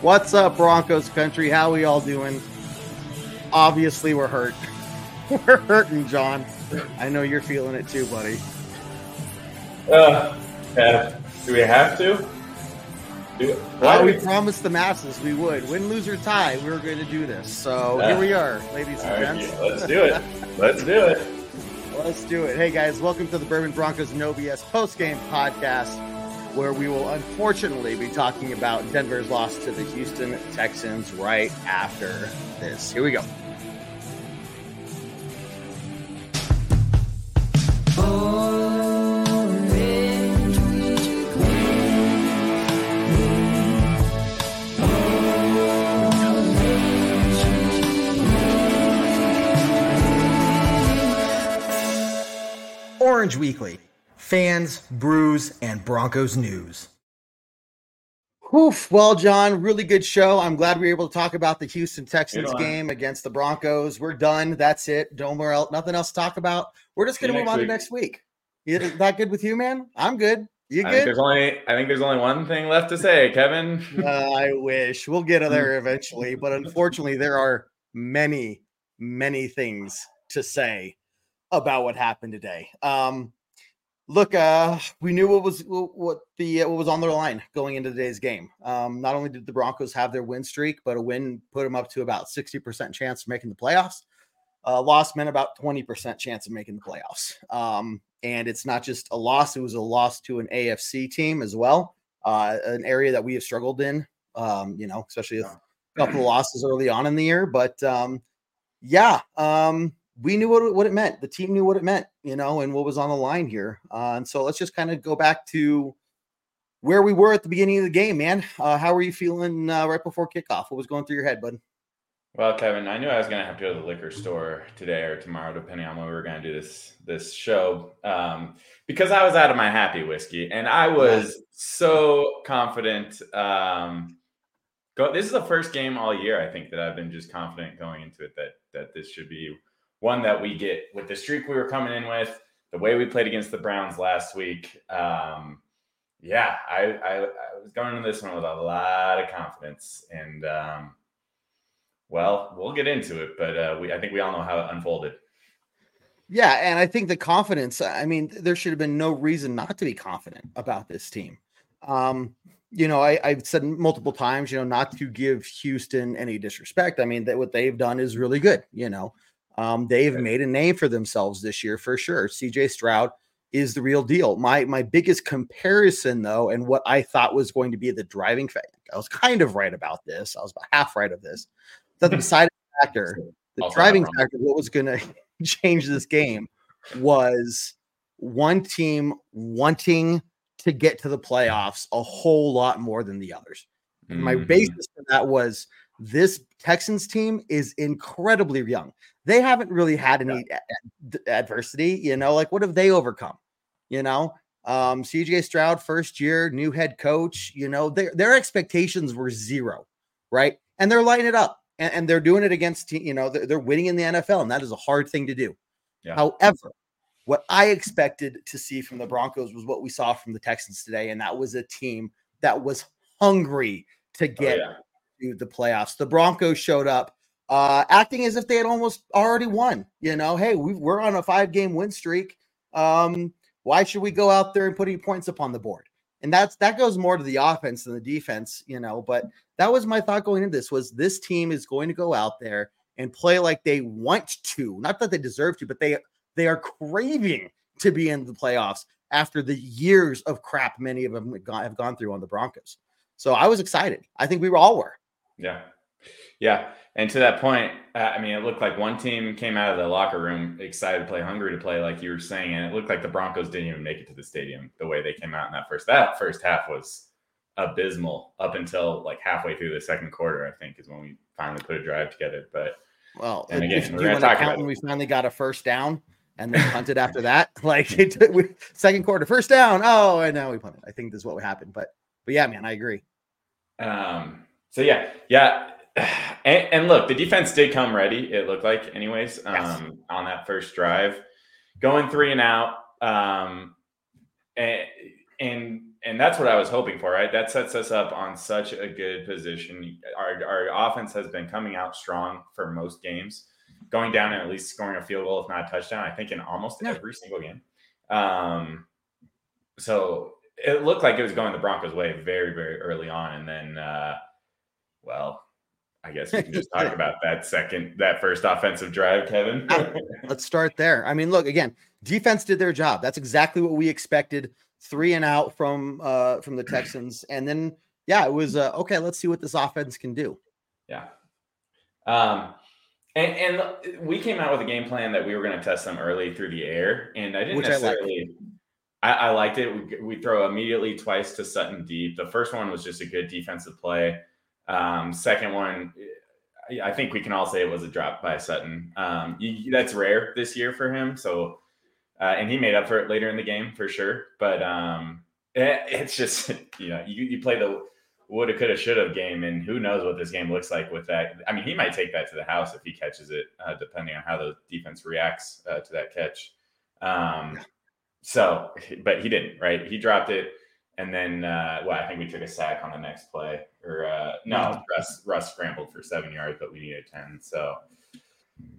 What's up, Broncos country? How we all doing? Obviously, we're hurt. we're hurting, John. I know you're feeling it too, buddy. Uh, do we have to? Do, well, we promised the masses we would. Win, lose, or tie, we were going to do this. So here we are, ladies and gents. Yeah, let's do it. let's do it. Let's do it. Hey, guys, welcome to the Bourbon Broncos No BS post-game podcast where we will unfortunately be talking about Denver's loss to the Houston Texans right after this. Here we go. Orange Weekly fans, brews, and Broncos news. Oof. Well, John, really good show. I'm glad we were able to talk about the Houston Texans game against the Broncos. We're done. That's it. Don't worry. Nothing else to talk about. We're just going to move on week. to next week. Is that good with you, man? I'm good. You good? I think there's only I think there's only one thing left to say, Kevin. uh, I wish we'll get there eventually, but unfortunately, there are many, many things to say about what happened today. Um, look, uh, we knew what was what the what was on the line going into today's game. Um, not only did the Broncos have their win streak, but a win put them up to about sixty percent chance of making the playoffs. Uh, loss meant about twenty percent chance of making the playoffs. Um, and it's not just a loss; it was a loss to an AFC team as well, uh, an area that we have struggled in. Um, you know, especially a couple of losses early on in the year, but um, yeah, um, we knew what, what it meant. The team knew what it meant, you know, and what was on the line here. Uh, and so let's just kind of go back to where we were at the beginning of the game, man. Uh, how were you feeling uh, right before kickoff? What was going through your head, bud? Well, Kevin, I knew I was going to have to go to the liquor store today or tomorrow, depending on when we were going to do this this show, um, because I was out of my happy whiskey, and I was so confident. Um, go, this is the first game all year, I think, that I've been just confident going into it that that this should be one that we get with the streak we were coming in with, the way we played against the Browns last week. Um, yeah, I, I, I, was going into this one with a lot of confidence, and um, well, we'll get into it, but uh, we I think we all know how it unfolded. Yeah, and I think the confidence. I mean, there should have been no reason not to be confident about this team. Um, you know, I, have said multiple times, you know, not to give Houston any disrespect. I mean, that what they've done is really good. You know, um, they've made a name for themselves this year for sure. CJ Stroud is the real deal. My my biggest comparison though, and what I thought was going to be the driving factor, I was kind of right about this. I was about half right of this. That the deciding factor, the driving factor, what was going to change this game was one team wanting to get to the playoffs a whole lot more than the others. Mm-hmm. My basis for that was this Texans team is incredibly young. They haven't really had any yeah. adversity, you know, like what have they overcome? You know, um, CJ Stroud, first year, new head coach, you know, their their expectations were zero, right? And they're lighting it up and, and they're doing it against, you know, they're, they're, winning in the NFL, and that is a hard thing to do. Yeah. However, what I expected to see from the Broncos was what we saw from the Texans today, and that was a team that was hungry to oh, get oh, yeah to the playoffs. The Broncos showed up uh, acting as if they had almost already won. You know, hey, we, are on a five game win streak. Um, why should we go out there and put any points up on the board? And that's that goes more to the offense than the defense, you know. But that was my thought going into this: was this team is going to go out there and play like they want to, not that they deserve to, but they they are craving to be in the playoffs after the years of crap many of them have gone through on the Broncos. So I was excited. I think we all were. Yeah. Yeah. And to that point, uh, I mean, it looked like one team came out of the locker room excited to play, hungry to play, like you were saying, and it looked like the Broncos didn't even make it to the stadium the way they came out in that first. That first half was abysmal up until like halfway through the second quarter. I think is when we finally put a drive together. But well, and again, if, we're going to talk about when we finally got a first down and then punted after that. Like it took, we, second quarter, first down. Oh, and now we punted. I think this is what happened. But but yeah, man, I agree. Um, so yeah, yeah. And, and, look, the defense did come ready. It looked like, anyways, um, yes. on that first drive, going three and out. Um, and, and and that's what I was hoping for, right? That sets us up on such a good position. Our our offense has been coming out strong for most games, going down and at least scoring a field goal, if not a touchdown. I think in almost yeah. every single game. Um, so it looked like it was going the Broncos' way very, very early on, and then, uh, well, I guess we can just talk about that second, that first offensive drive, Kevin. Let's start there. I mean, look again, defense did their job. That's exactly what we expected. Three and out from uh from the Texans, and then yeah, it was uh, okay. Let's see what this offense can do. Yeah. Um, and, and we came out with a game plan that we were going to test them early through the air, and I didn't Which necessarily. I, I, I liked it. We, we, throw immediately twice to Sutton deep. The first one was just a good defensive play. Um, second one, I think we can all say it was a drop by Sutton. Um, you, that's rare this year for him. So, uh, and he made up for it later in the game for sure. But um, it, it's just you know you, you play the woulda, coulda, shoulda game, and who knows what this game looks like with that. I mean, he might take that to the house if he catches it, uh, depending on how the defense reacts uh, to that catch. Um, so, but he didn't, right? He dropped it. And then, uh, well, I think we took a sack on the next play, or uh, no, Russ, Russ scrambled for seven yards, but we needed 10. So,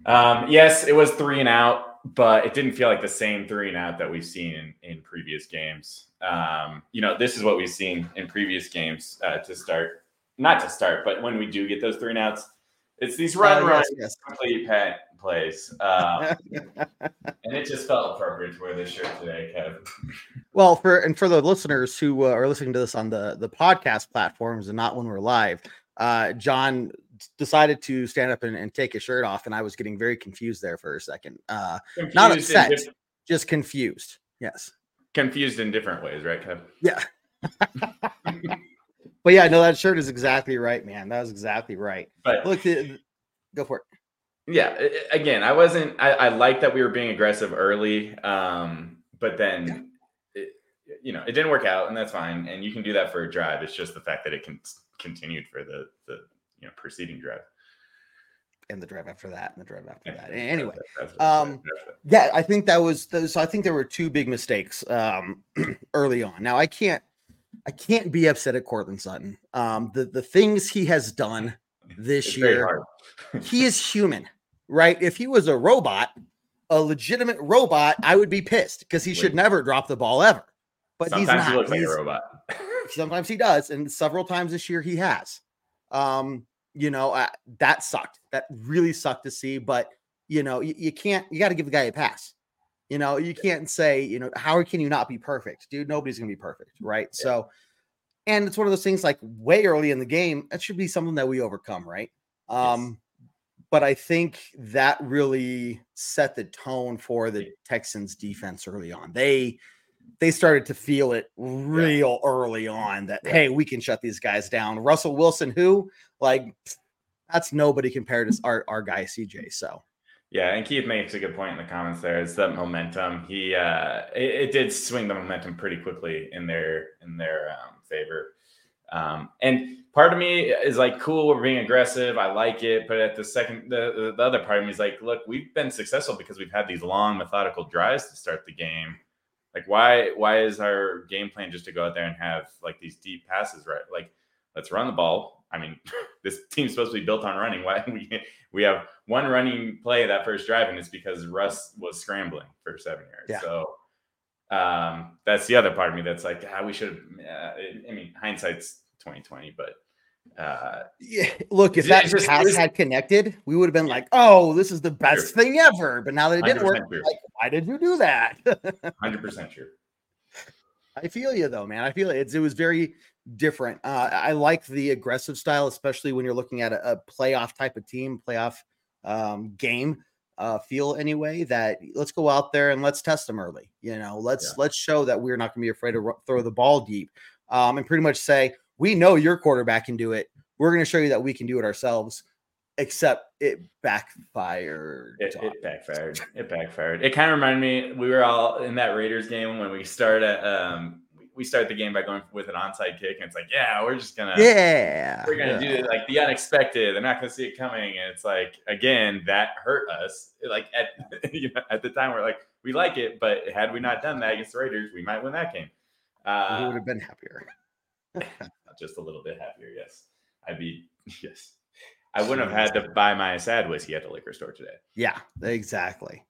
um, yes, it was three and out, but it didn't feel like the same three and out that we've seen in, in previous games. Um, you know, this is what we've seen in previous games uh, to start, not to start, but when we do get those three and outs, it's these run, uh, run, yes, complete pat plays. Um, and it just felt appropriate to wear this shirt today, Kev. Well, for and for the listeners who uh, are listening to this on the the podcast platforms and not when we're live, uh, John decided to stand up and, and, take his shirt off, and I was getting very confused there for a second. Uh, not upset, just confused. Yes, confused in different ways, right, Kev? Yeah. but yeah, no, that shirt is exactly right, man. That was exactly right. But look, go for it. Yeah, again, I wasn't. I, I like that we were being aggressive early, um, but then, yeah. it, you know, it didn't work out, and that's fine. And you can do that for a drive. It's just the fact that it can continued for the the you know preceding drive and the drive after that and the drive after that. Anyway, um, yeah, I think that was the, so. I think there were two big mistakes um, early on. Now I can't, I can't be upset at Courtland Sutton. Um, the the things he has done this it's year, he is human, right? If he was a robot, a legitimate robot, I would be pissed because he should never drop the ball ever. But sometimes he's not. he looks he's, like a robot. sometimes he does, and several times this year he has. Um, you know, uh, that sucked. That really sucked to see. But you know, you, you can't. You got to give the guy a pass. You know, you can't say, you know, how can you not be perfect, dude? Nobody's gonna be perfect, right? Yeah. So, and it's one of those things like way early in the game. That should be something that we overcome, right? Um, yes. But I think that really set the tone for the Texans defense early on. They they started to feel it real yeah. early on that yeah. hey, we can shut these guys down. Russell Wilson, who like that's nobody compared to our our guy CJ. So yeah, and Keith makes a good point in the comments there. It's the momentum. He uh it, it did swing the momentum pretty quickly in their in their um, favor. Um, and part of me is like, cool, we're being aggressive. I like it. But at the second, the, the other part of me is like, look, we've been successful because we've had these long, methodical drives to start the game. Like why why is our game plan just to go out there and have like these deep passes, right? Like let's run the ball. I mean, this team's supposed to be built on running. Why we we have one running play that first drive, and it's because Russ was scrambling for seven yards. Yeah. So um, that's the other part of me that's like, ah, we should. Uh, I mean, hindsight's twenty twenty, but uh, yeah, look, if that just, pass had connected, we would have been like, "Oh, this is the best thing ever." But now that it didn't work, like, why did you do that? Hundred percent sure. I feel you though, man. I feel it. it was very different. Uh, I like the aggressive style, especially when you're looking at a, a playoff type of team, playoff um, game uh, feel anyway. That let's go out there and let's test them early. You know, let's yeah. let's show that we're not going to be afraid to throw the ball deep, um, and pretty much say we know your quarterback can do it. We're going to show you that we can do it ourselves. Except it backfired. It, it backfired. It backfired. It kind of reminded me. We were all in that Raiders game when we started. Um, we start the game by going with an onside kick, and it's like, yeah, we're just gonna, yeah, we're gonna yeah. do like the unexpected. They're not gonna see it coming, and it's like, again, that hurt us. Like at you know, at the time, we're like, we like it, but had we not done that against the Raiders, we might win that game. Uh, he would have been happier. just a little bit happier, yes. I'd be yes. I wouldn't have had to buy my sad whiskey at the liquor store today. Yeah, exactly.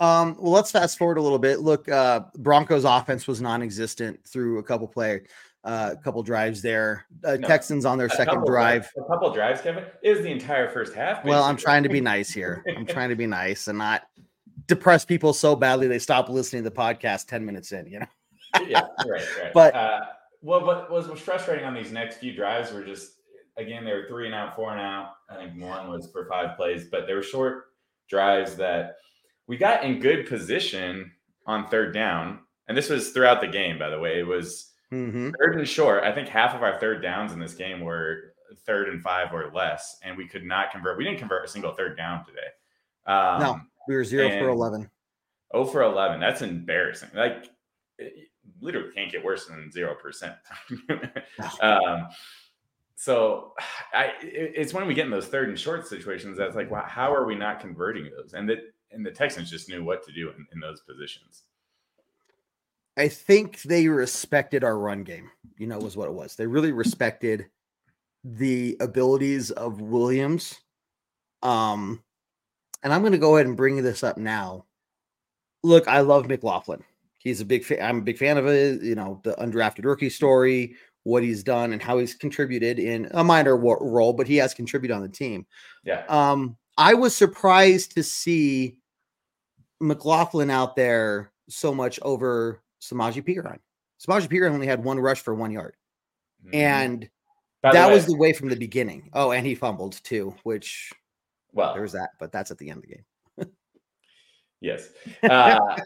Um, well, let's fast forward a little bit. Look, uh, Broncos offense was non-existent through a couple play, uh, a couple drives there. Uh, no, Texans on their second drive. A couple drives, Kevin. It was the entire first half. Basically. Well, I'm trying to be nice here. I'm trying to be nice and not depress people so badly they stop listening to the podcast 10 minutes in, you know? yeah, right, right. But uh, well, what was, was frustrating on these next few drives were just again, they were three and out, four and out. I think one was for five plays, but they were short drives that we got in good position on third down. And this was throughout the game, by the way. It was mm-hmm. third and short. I think half of our third downs in this game were third and five or less, and we could not convert. We didn't convert a single third down today. Um, no, we were zero for 11. Oh, for 11. That's embarrassing. Like, literally can't get worse than 0%. um, so I, it's when we get in those third and short situations that's like, wow, how are we not converting those? And that and the Texans just knew what to do in, in those positions. I think they respected our run game. You know, was what it was. They really respected the abilities of Williams. Um, and I'm going to go ahead and bring this up now. Look, I love McLaughlin. He's a big fan. I'm a big fan of it. You know, the undrafted rookie story what he's done and how he's contributed in a minor role, but he has contributed on the team. Yeah. Um, I was surprised to see McLaughlin out there so much over Samaje Perine. Samaje Perine only had one rush for one yard. Mm-hmm. And that way, was the way from the beginning. Oh, and he fumbled too, which well, there's that, but that's at the end of the game. yes. Uh,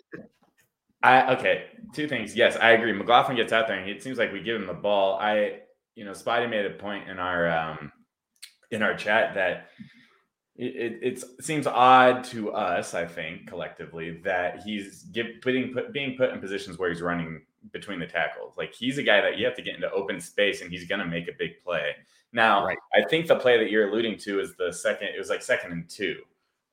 I okay, two things. Yes, I agree. McLaughlin gets out there and it seems like we give him the ball. I, you know, Spidey made a point in our um in our chat that it, it, it seems odd to us, I think, collectively, that he's give, putting put, being put in positions where he's running between the tackles. Like he's a guy that you have to get into open space and he's going to make a big play. Now, right. I think the play that you're alluding to is the second. It was like second and two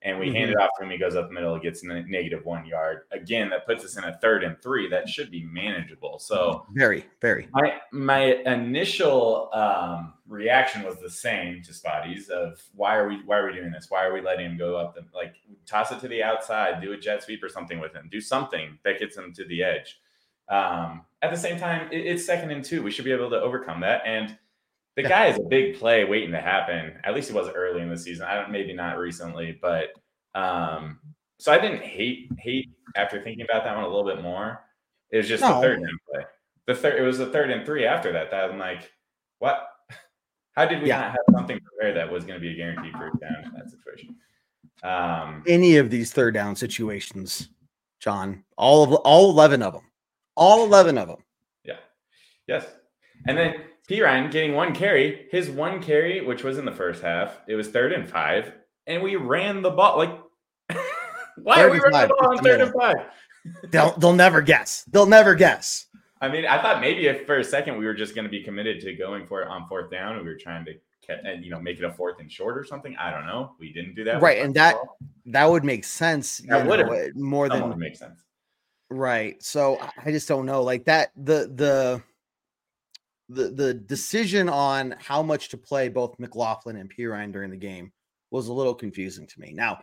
and we mm-hmm. hand it off to him. He goes up the middle, gets negative one yard. Again, that puts us in a third and three. That should be manageable. So very, very. My my initial um, reaction was the same to Spotty's of why are we why are we doing this? Why are we letting him go up the like toss it to the outside, do a jet sweep or something with him, do something that gets him to the edge. Um, at the same time, it, it's second and two. We should be able to overcome that and the guy is a big play waiting to happen. At least it was early in the season. I don't maybe not recently, but um, so I didn't hate hate after thinking about that one a little bit more. It was just no. the third down play. The third it was the third and three after that. That I'm like, what? How did we yeah. not have something prepared that was going to be a guaranteed first down in that situation? Um, Any of these third down situations, John, all of all eleven of them, all eleven of them. Yeah. Yes. And then Perine getting one carry, his one carry, which was in the first half, it was third and five, and we ran the ball. Like, why are we running the ball on third and five? they'll they'll never guess. They'll never guess. I mean, I thought maybe if for a second we were just going to be committed to going for it on fourth down, and we were trying to and you know make it a fourth and short or something. I don't know. We didn't do that, right? And that ball. that would make sense. That would more than make sense, right? So I just don't know. Like that, the the the the decision on how much to play both McLaughlin and Perine during the game was a little confusing to me. Now,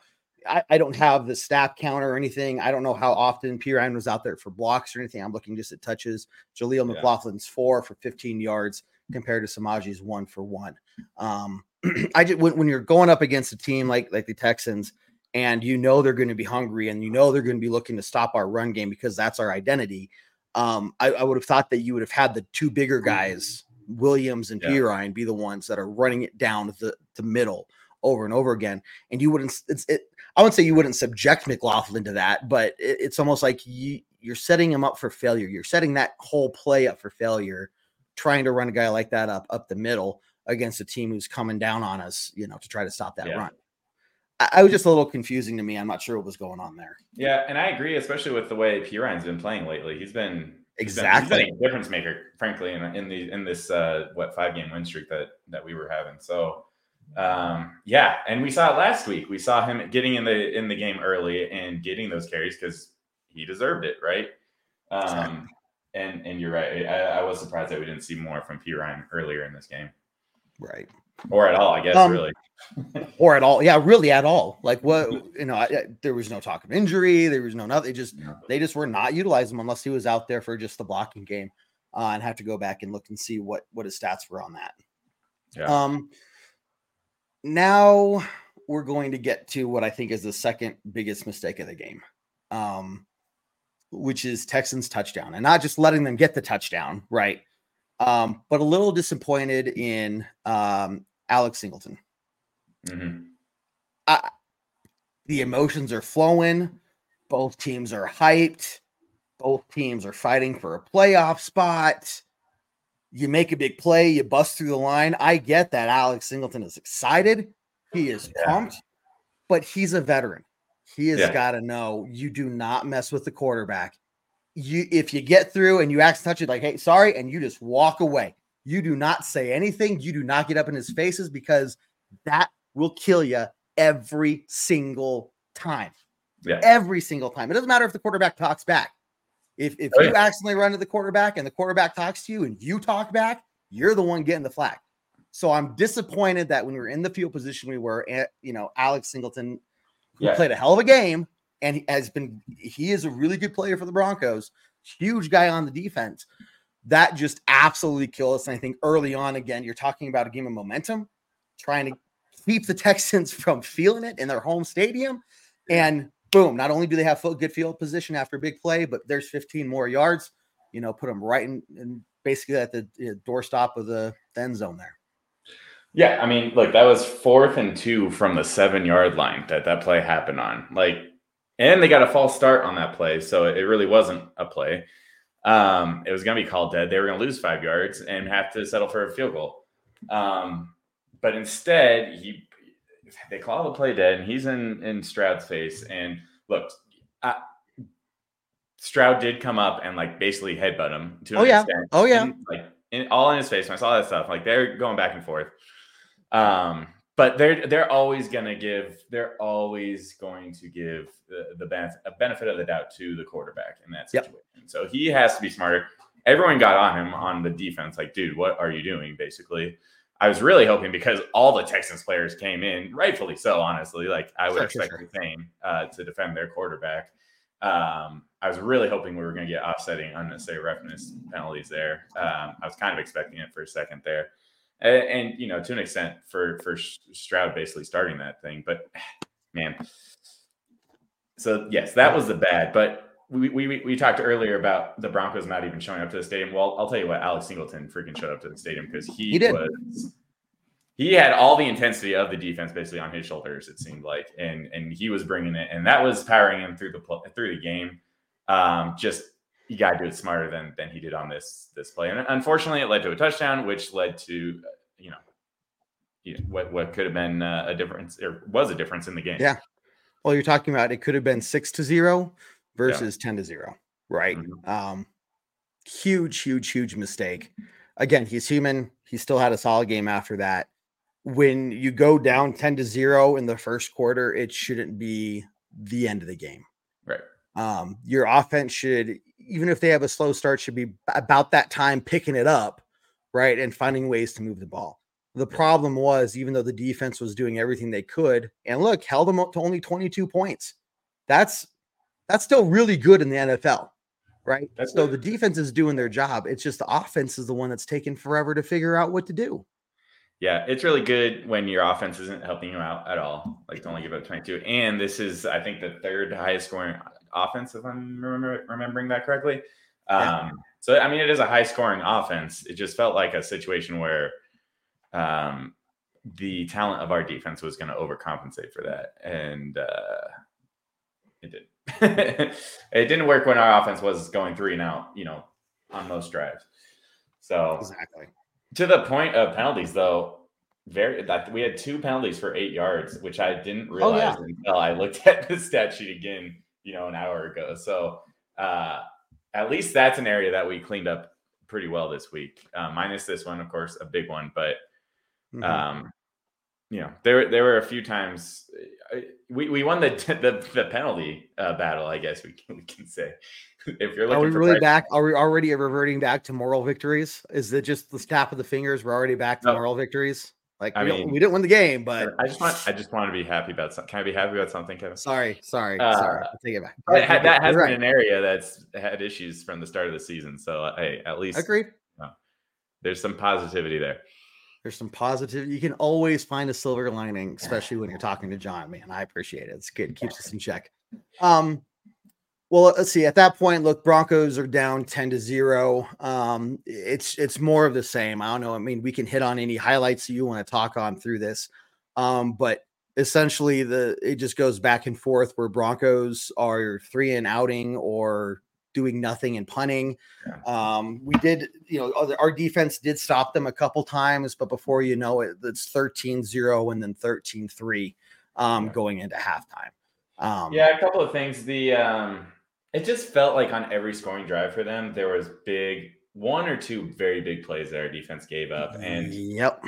I, I, don't have the snap counter or anything. I don't know how often Perine was out there for blocks or anything. I'm looking just at touches. Jaleel yeah. McLaughlin's four for 15 yards compared to Samaje's one for one. Um, I just when, when you're going up against a team like like the Texans and you know they're going to be hungry and you know they're going to be looking to stop our run game because that's our identity um, I, I would have thought that you would have had the two bigger guys, Williams and yeah. Perine, be the ones that are running it down the, the middle over and over again. And you wouldn't, it's, it, I wouldn't say you wouldn't subject McLaughlin to that, but it, it's almost like you, you're setting him up for failure. You're setting that whole play up for failure, trying to run a guy like that up up the middle against a team who's coming down on us, you know, to try to stop that yeah. run. I, was just a little confusing to me. I'm not sure what was going on there. Yeah, and I agree, especially with the way Perine's been playing lately. He's been exactly he's been, he's been a difference maker, frankly, in, in the in this uh, what five game win streak that that we were having. So um, yeah, and we saw it last week. We saw him getting in the in the game early and getting those carries because he deserved it, right? Um, and and you're right. I, I, was surprised that we didn't see more from Perine earlier in this game. Right. Or at all, I guess. Um, really. or at all, yeah, really at all. Like what you know, I, I, there was no talk of injury. There was no nothing. Just they just were not utilizing him unless he was out there for just the blocking game, uh, and have to go back and look and see what what his stats were on that. Yeah. Um. Now we're going to get to what I think is the second biggest mistake of the game. Um, which is Texans touchdown and not just letting them get the touchdown, right? Um, but a little disappointed in um, Alex Singleton. Mm-hmm. I, the emotions are flowing. Both teams are hyped. Both teams are fighting for a playoff spot. You make a big play, you bust through the line. I get that Alex Singleton is excited. He is yeah. pumped, but he's a veteran. He has yeah. got to know you do not mess with the quarterback. You if you get through and you ask touch it like, hey, sorry, and you just walk away. You do not say anything. You do not get up in his faces because that will kill you every single time. Yeah. Every single time. It doesn't matter if the quarterback talks back. If if oh, you yeah. accidentally run to the quarterback and the quarterback talks to you and you talk back, you're the one getting the flag. So I'm disappointed that when we were in the field position we were, at, you know, Alex Singleton who yeah. played a hell of a game and he has been he is a really good player for the Broncos, huge guy on the defense. That just absolutely killed us. And I think early on, again, you're talking about a game of momentum, trying to keep the Texans from feeling it in their home stadium. And boom, not only do they have good field position after a big play, but there's 15 more yards, you know, put them right in, in basically at the doorstop of the end zone there. Yeah, I mean, look, that was fourth and two from the seven yard line that that play happened on. Like, and they got a false start on that play, so it really wasn't a play. Um, it was going to be called dead. They were going to lose five yards and have to settle for a field goal. Um, but instead, he they call the play dead, and he's in in Stroud's face. And look, I, Stroud did come up and like basically headbutt him. To oh yeah, extent. oh yeah, and, like in, all in his face. When I saw that stuff, like they're going back and forth. Um, but they're they're always going to give they're always going to give the, the benefit, benefit of the doubt to the quarterback in that situation. Yep. So he has to be smarter. Everyone got on him on the defense, like, dude, what are you doing? Basically, I was really hoping because all the Texans players came in, rightfully so, honestly. Like I would sure, expect sure. the same uh, to defend their quarterback. Um, I was really hoping we were going to get offsetting unnecessary roughness penalties there. Um, I was kind of expecting it for a second there and, and, you know to an extent for for Stroud basically starting that thing. But man, so yes, that was the bad. But we, we we talked earlier about the Broncos not even showing up to the stadium. Well, I'll tell you what, Alex Singleton freaking showed up to the stadium because he, he was he had all the intensity of the defense basically on his shoulders. It seemed like, and and he was bringing it, and that was powering him through the through the game. Um, just you got to do it smarter than than he did on this this play. And unfortunately, it led to a touchdown, which led to you know, what what could have been uh, a difference or was a difference in the game. Yeah. Well, you're talking about it could have been six to zero versus yeah. ten to zero, right? Mm-hmm. Um, huge, huge, huge mistake. Again, he's human. He still had a solid game after that. When you go down 10 to 0 in the first quarter, it shouldn't be the end of the game. Right. Um, your offense should, even if they have a slow start, should be about that time picking it up, right, and finding ways to move the ball. The problem was, even though the defense was doing everything they could, and look, held them up to only 22 points. That's that's still really good in the NFL, right? That's so good. the defense is doing their job. It's just the offense is the one that's taking forever to figure out what to do. Yeah, it's really good when your offense isn't helping you out at all. Like to only give up 22. And this is, I think, the third highest scoring offense, if I'm remember, remembering that correctly. Um, yeah. So, I mean, it is a high scoring offense. It just felt like a situation where um, the talent of our defense was going to overcompensate for that. And uh, it did. it didn't work when our offense was going three and out, you know, on most drives. So, exactly. To the point of penalties, though, very we had two penalties for eight yards, which I didn't realize oh, yeah. until I looked at the stat sheet again, you know, an hour ago. So, uh, at least that's an area that we cleaned up pretty well this week. Uh, minus this one, of course, a big one, but mm-hmm. um, you know, there there were a few times uh, we, we won the the, the penalty uh, battle. I guess we can, we can say. If you're looking, are we really back? Are we already reverting back to moral victories? Is it just the snap of the fingers? We're already back to no. moral victories. Like I we, mean, we didn't win the game, but I just want I just want to be happy about something. Can I be happy about something, Kevin? Sorry, sorry, uh, sorry. I'll take it back. That, that has been an area that's had issues from the start of the season. So hey, at least agreed. there's some positivity there. There's some positive. You can always find a silver lining, especially when you're talking to John. Man, I appreciate it. It's good. It keeps us in check. Um, well, let's see. At that point, look, Broncos are down 10 to 0. Um, it's it's more of the same. I don't know. I mean, we can hit on any highlights you want to talk on through this. Um, but essentially the it just goes back and forth where Broncos are three and outing or doing nothing and punting. Um, we did, you know, our defense did stop them a couple times, but before you know it, it's 13 0 and then 13 3 um, going into halftime. Um, yeah, a couple of things. The um, it just felt like on every scoring drive for them, there was big one or two very big plays that our defense gave up. And yep,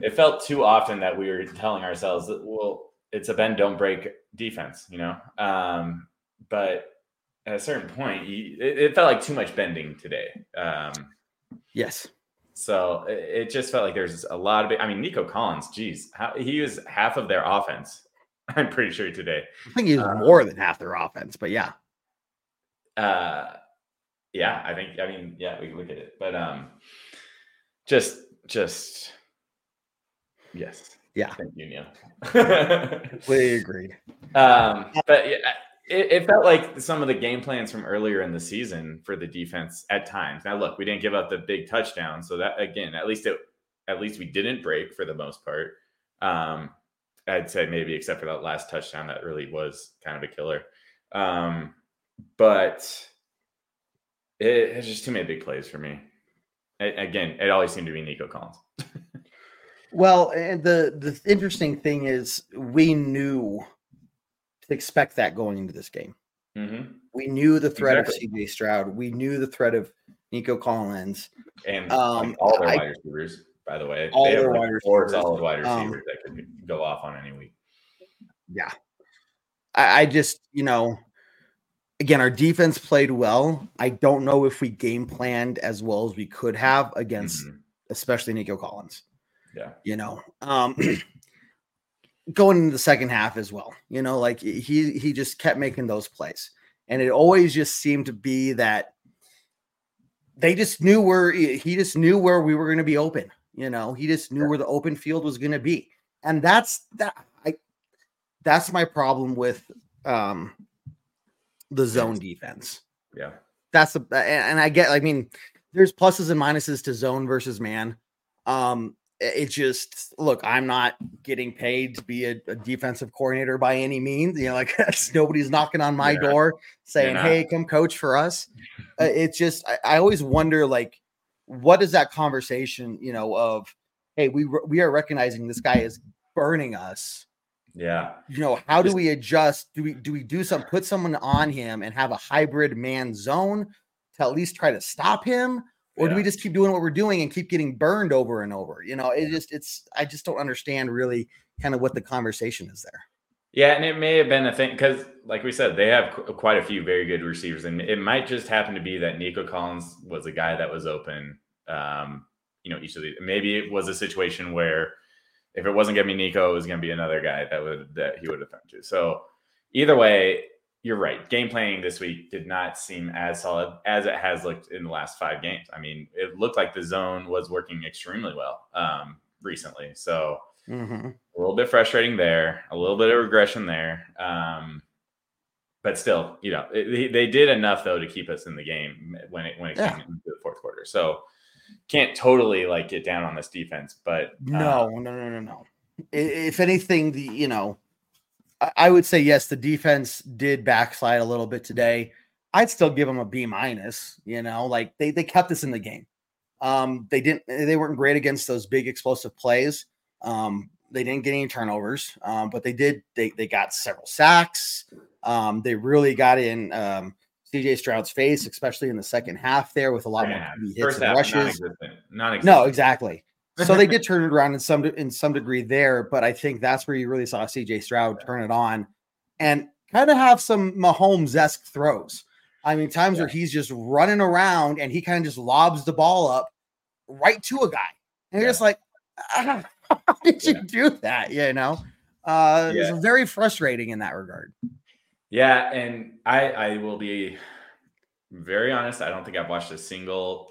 it felt too often that we were telling ourselves that, well, it's a bend don't break defense, you know. Um, but at a certain point, it, it, felt like too much bending today. Um, yes. So it, it, just felt like there's a lot of. I mean, Nico Collins, geez, how, he was half of their offense. I'm pretty sure today. I think he was um, more than half their offense, but yeah. Uh, yeah, I think. I mean, yeah, we can look at it, but um, just, just, yes, yeah. Thank you, Neil. we agreed. Um, but yeah it, it, felt like some of the game plans from earlier in the season for the defense at times. Now, look, we didn't give up the big touchdown, so that again, at least it, at least we didn't break for the most part. Um, I'd say maybe except for that last touchdown, that really was kind of a killer. Um, but it, it's just too many big plays for me. It, again, it always seemed to be Nico Collins. well, and the the interesting thing is we knew to expect that going into this game. Mm-hmm. We knew the threat exactly. of CJ Stroud. We knew the threat of Nico Collins and um, all their I, wide receivers. By the way, all they their wide receivers, solid wide um, receivers um, that could go off on any week. Yeah, I, I just you know, again, our defense played well. I don't know if we game planned as well as we could have against, mm-hmm. especially Nico Collins. Yeah, you know, um, going into the second half as well. You know, like he he just kept making those plays, and it always just seemed to be that they just knew where he just knew where we were going to be open. You know, he just knew where the open field was going to be, and that's that. I that's my problem with um the zone defense. Yeah, that's a and I get. I mean, there's pluses and minuses to zone versus man. Um, it just look i'm not getting paid to be a, a, defensive coordinator by any means you know like nobody's knocking on my yeah. door saying hey come coach for us uh, it's just I, I, always wonder like what is that conversation you know of hey we we are recognizing this guy is burning us yeah. You know how do we adjust? Do we do we do some put someone on him and have a hybrid man zone to at least try to stop him? Or yeah. do we just keep doing what we're doing and keep getting burned over and over? You know it just it's i just don't understand really kind of what the conversation is there. Yeah and it may have been a thing because like we said they have qu- quite a few very good receivers and it might just happen to be that nico collins was a guy that was open um you know each of these maybe it was a situation where if it wasn't gonna be nico it was gonna be another guy that would that he would have thrown to so either way you're right. Game planning this week did not seem as solid as it has looked in the last five games. I mean, it looked like the zone was working extremely well um, recently. So mm-hmm. a little bit frustrating there, a little bit of regression there. Um, but still, you know, it, they did enough though to keep us in the game when it when it yeah. came into the fourth quarter. So can't totally like get down on this defense, but no, uh, no, no, no, no. If anything, the you know I would say yes, the defense did backslide a little bit today. I'd still give them a B minus. You know, like they they kept us in the game. Um, they didn't they weren't great against those big explosive plays. Um, they didn't get any turnovers, um, but they did they they got several sacks. Um, they really got in um, CJ Stroud's face, especially in the second half there with a lot yeah, more hits and rushes. Non-existent. Non-existent. No, exactly. so they did turn it around in some in some degree there, but I think that's where you really saw CJ Stroud turn it on and kind of have some Mahomes esque throws. I mean, times yeah. where he's just running around and he kind of just lobs the ball up right to a guy, and yeah. you're just like, ah, how did you do that? You know, uh, yeah. it's very frustrating in that regard. Yeah, and I I will be very honest. I don't think I've watched a single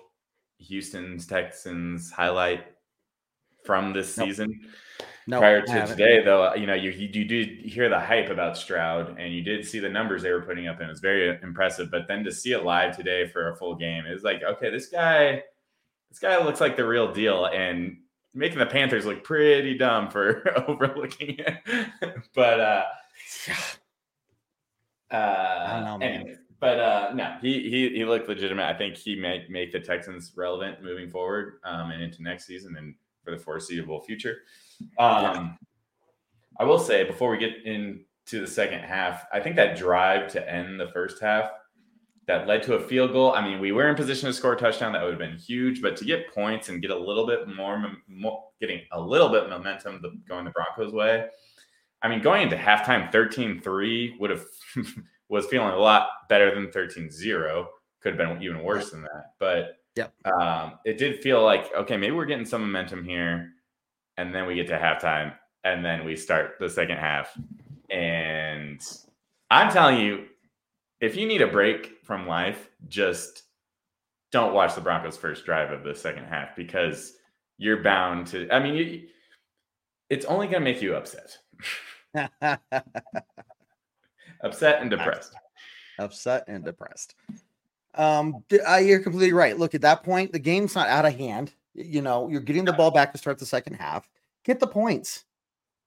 Houston's Texans highlight from this nope. season. Nope, Prior to today, though, you know, you, you did hear the hype about Stroud, and you did see the numbers they were putting up, and it was very impressive. But then to see it live today for a full game, it's like, okay, this guy, this guy looks like the real deal, and making the Panthers look pretty dumb for overlooking it. but uh, uh, know, man. but uh, no, he he he looked legitimate. I think he may make the Texans relevant moving forward um, and into next season and for the foreseeable future. Um, I will say before we get into the second half, I think that drive to end the first half that led to a field goal. I mean, we were in position to score a touchdown. That would have been huge. But to get points and get a little bit more, more getting a little bit momentum going the Broncos' way. I mean, going into halftime 13 3 would have was feeling a lot better than 13 0. Could have been even worse than that. But Yep. Um, it did feel like okay, maybe we're getting some momentum here, and then we get to halftime, and then we start the second half. And I'm telling you, if you need a break from life, just don't watch the Broncos' first drive of the second half because you're bound to. I mean, you, it's only going to make you upset, upset and depressed. Upset and depressed. Um, I, you're completely right. Look, at that point, the game's not out of hand. You know, you're getting the ball back to start the second half. Get the points.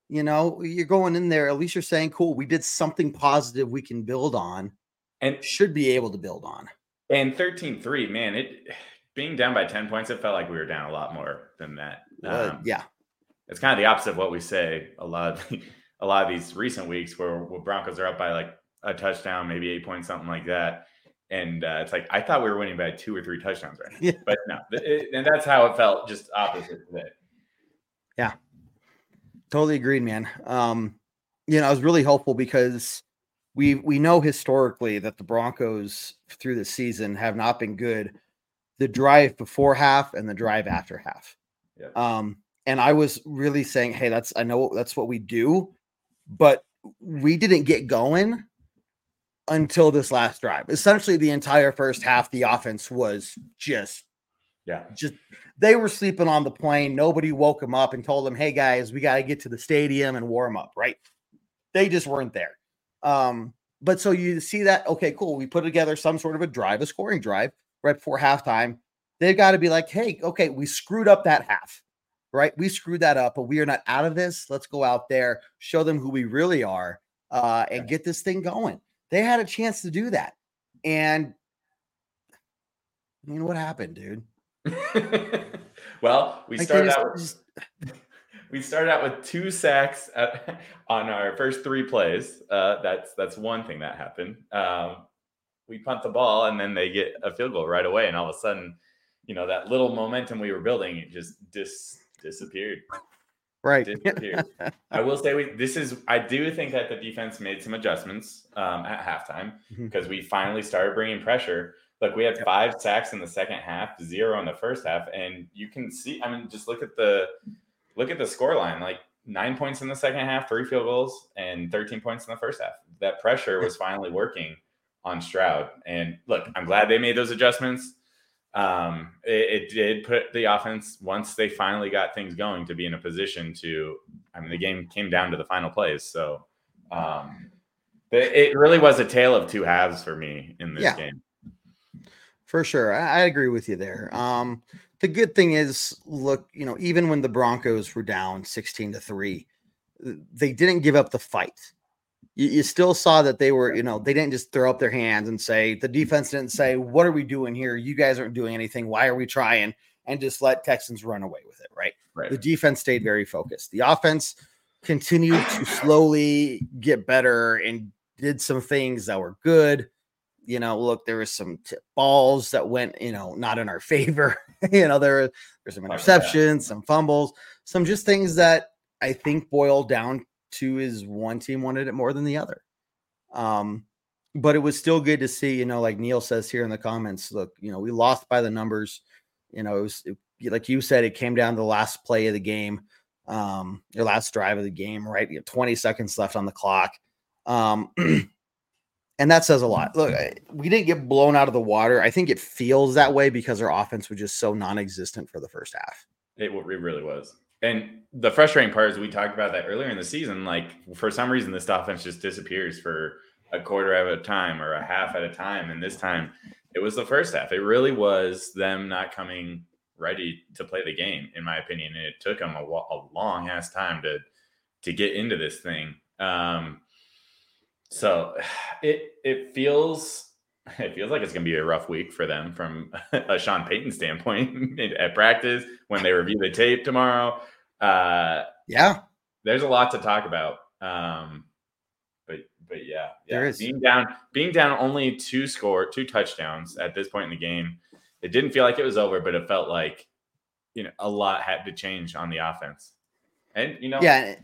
You know, you're going in there. At least you're saying, "Cool, we did something positive we can build on, and should be able to build on." And 13-3, man, it being down by 10 points, it felt like we were down a lot more than that. Um, yeah, it's kind of the opposite of what we say a lot. Of, a lot of these recent weeks where, where Broncos are up by like a touchdown, maybe eight points, something like that and uh, it's like I thought we were winning by two or three touchdowns right now, yeah. but no, it, and that's how it felt, just opposite today. Yeah, totally agreed, man. Um, you know, I was really hopeful because we we know historically that the Broncos through the season have not been good. The drive before half and the drive after half. Yeah. Um, and I was really saying, hey, that's I know that's what we do, but we didn't get going until this last drive. Essentially, the entire first half, the offense was just, yeah, just they were sleeping on the plane. Nobody woke them up and told them, "Hey guys, we got to get to the stadium and warm up." Right? They just weren't there. Um, but so you see that, okay, cool. We put together some sort of a drive, a scoring drive right before halftime. They've got to be like, hey, okay, we screwed up that half, right? We screwed that up, but we are not out of this. Let's go out there, show them who we really are, uh, and get this thing going. They had a chance to do that. And I mean, what happened, dude? well, we started out with, we started out with two sacks at, on our first three plays. Uh, that's that's one thing that happened. Um, we punt the ball and then they get a field goal right away, and all of a sudden, you know, that little momentum we were building it just dis disappeared. Right. I will say we this is I do think that the defense made some adjustments um, at halftime because mm-hmm. we finally started bringing pressure. Look, we had yep. five sacks in the second half, zero in the first half, and you can see. I mean, just look at the look at the score line. Like nine points in the second half, three field goals, and thirteen points in the first half. That pressure was finally working on Stroud. And look, I'm glad they made those adjustments um, it, it, did put the offense once they finally got things going to be in a position to. I mean, the game came down to the final plays, so um, it, it really was a tale of two halves for me in this yeah, game. For sure, I, I agree with you there. Um, the good thing is, look, you know, even when the Broncos were down sixteen to three, they didn't give up the fight you, you, still saw that they were, you know, they didn't just throw up their hands and say, the defense didn't say, What are we doing here? You guys aren't doing anything. Why are we trying? And just let Texans run away with it, right? right. The defense stayed very focused. The offense continued to slowly get better and did some things that were good. You know, look, there was some balls that went, you know, not in our favor. you know, there, there there's some oh, interceptions, some fumbles, some just things that I think boil down to is one team wanted it more than the other. Um, but it was still good to see, you know, like Neil says here in the comments, look, you know, we lost by the numbers. You know, it was it, like you said, it came down to the last play of the game, um, your last drive of the game, right? You have 20 seconds left on the clock. Um, and that says a lot. Look, we didn't get blown out of the water. I think it feels that way because our offense was just so non-existent for the first half. It really was. And the frustrating part is we talked about that earlier in the season. Like for some reason, this offense just disappears for a quarter at a time or a half at a time. And this time, it was the first half. It really was them not coming ready to play the game, in my opinion. And it took them a, a long ass time to to get into this thing. Um, so it it feels it feels like it's going to be a rough week for them from a Sean Payton standpoint at practice when they review the tape tomorrow. Uh, yeah, there's a lot to talk about. Um, but but yeah, yeah, there is being down being down only two score two touchdowns at this point in the game. It didn't feel like it was over, but it felt like you know a lot had to change on the offense. And you know, yeah,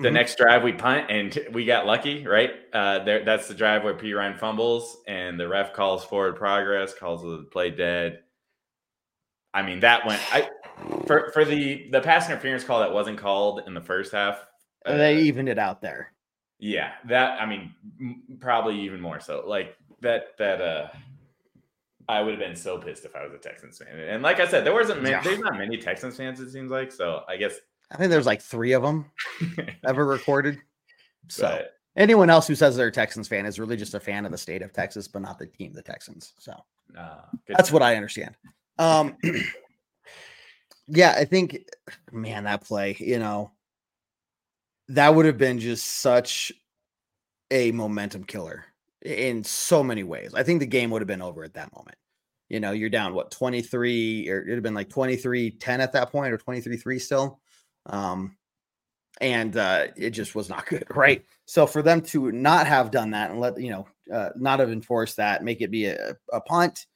the mm-hmm. next drive we punt and we got lucky, right? Uh, there, that's the drive where Perine fumbles and the ref calls forward progress, calls the play dead. I mean, that went. I for for the the pass interference call that wasn't called in the first half. Uh, they evened it out there. Yeah, that I mean, probably even more so. Like that that uh, I would have been so pissed if I was a Texans fan. And like I said, there wasn't many, yeah. there's not many Texans fans. It seems like so. I guess I think there's like three of them ever recorded. So anyone else who says they're a Texans fan is really just a fan of the state of Texas, but not the team, the Texans. So uh, that's what I understand. Um, yeah, I think, man, that play, you know, that would have been just such a momentum killer in so many ways. I think the game would have been over at that moment. You know, you're down what 23 or it'd have been like 23 10 at that point or 23 3 still. Um, and uh, it just was not good, right? So for them to not have done that and let you know, uh, not have enforced that, make it be a, a punt,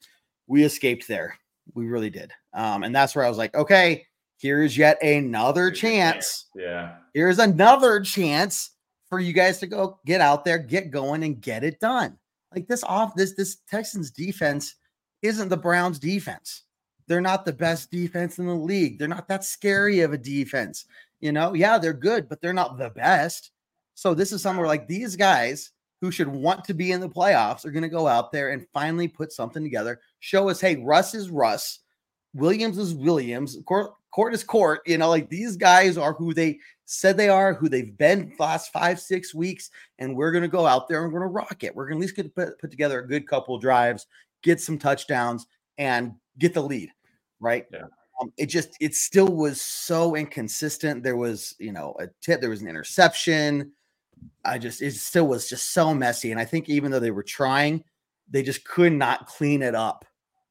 we escaped there. We really did. Um, and that's where I was like, okay, here's yet another chance. Yeah. Here's another chance for you guys to go get out there, get going, and get it done. Like this off this this Texans defense isn't the Browns defense. They're not the best defense in the league. They're not that scary of a defense. You know, yeah, they're good, but they're not the best. So this is somewhere like these guys who should want to be in the playoffs are going to go out there and finally put something together. Show us, hey, Russ is Russ, Williams is Williams, Court, court is Court. You know, like these guys are who they said they are, who they've been the last five, six weeks, and we're going to go out there and we're going to rock it. We're going to at least get put, put together a good couple drives, get some touchdowns, and get the lead, right? Yeah. Um, it just it still was so inconsistent. There was, you know, a tip, there was an interception. I just it still was just so messy. And I think even though they were trying, they just could not clean it up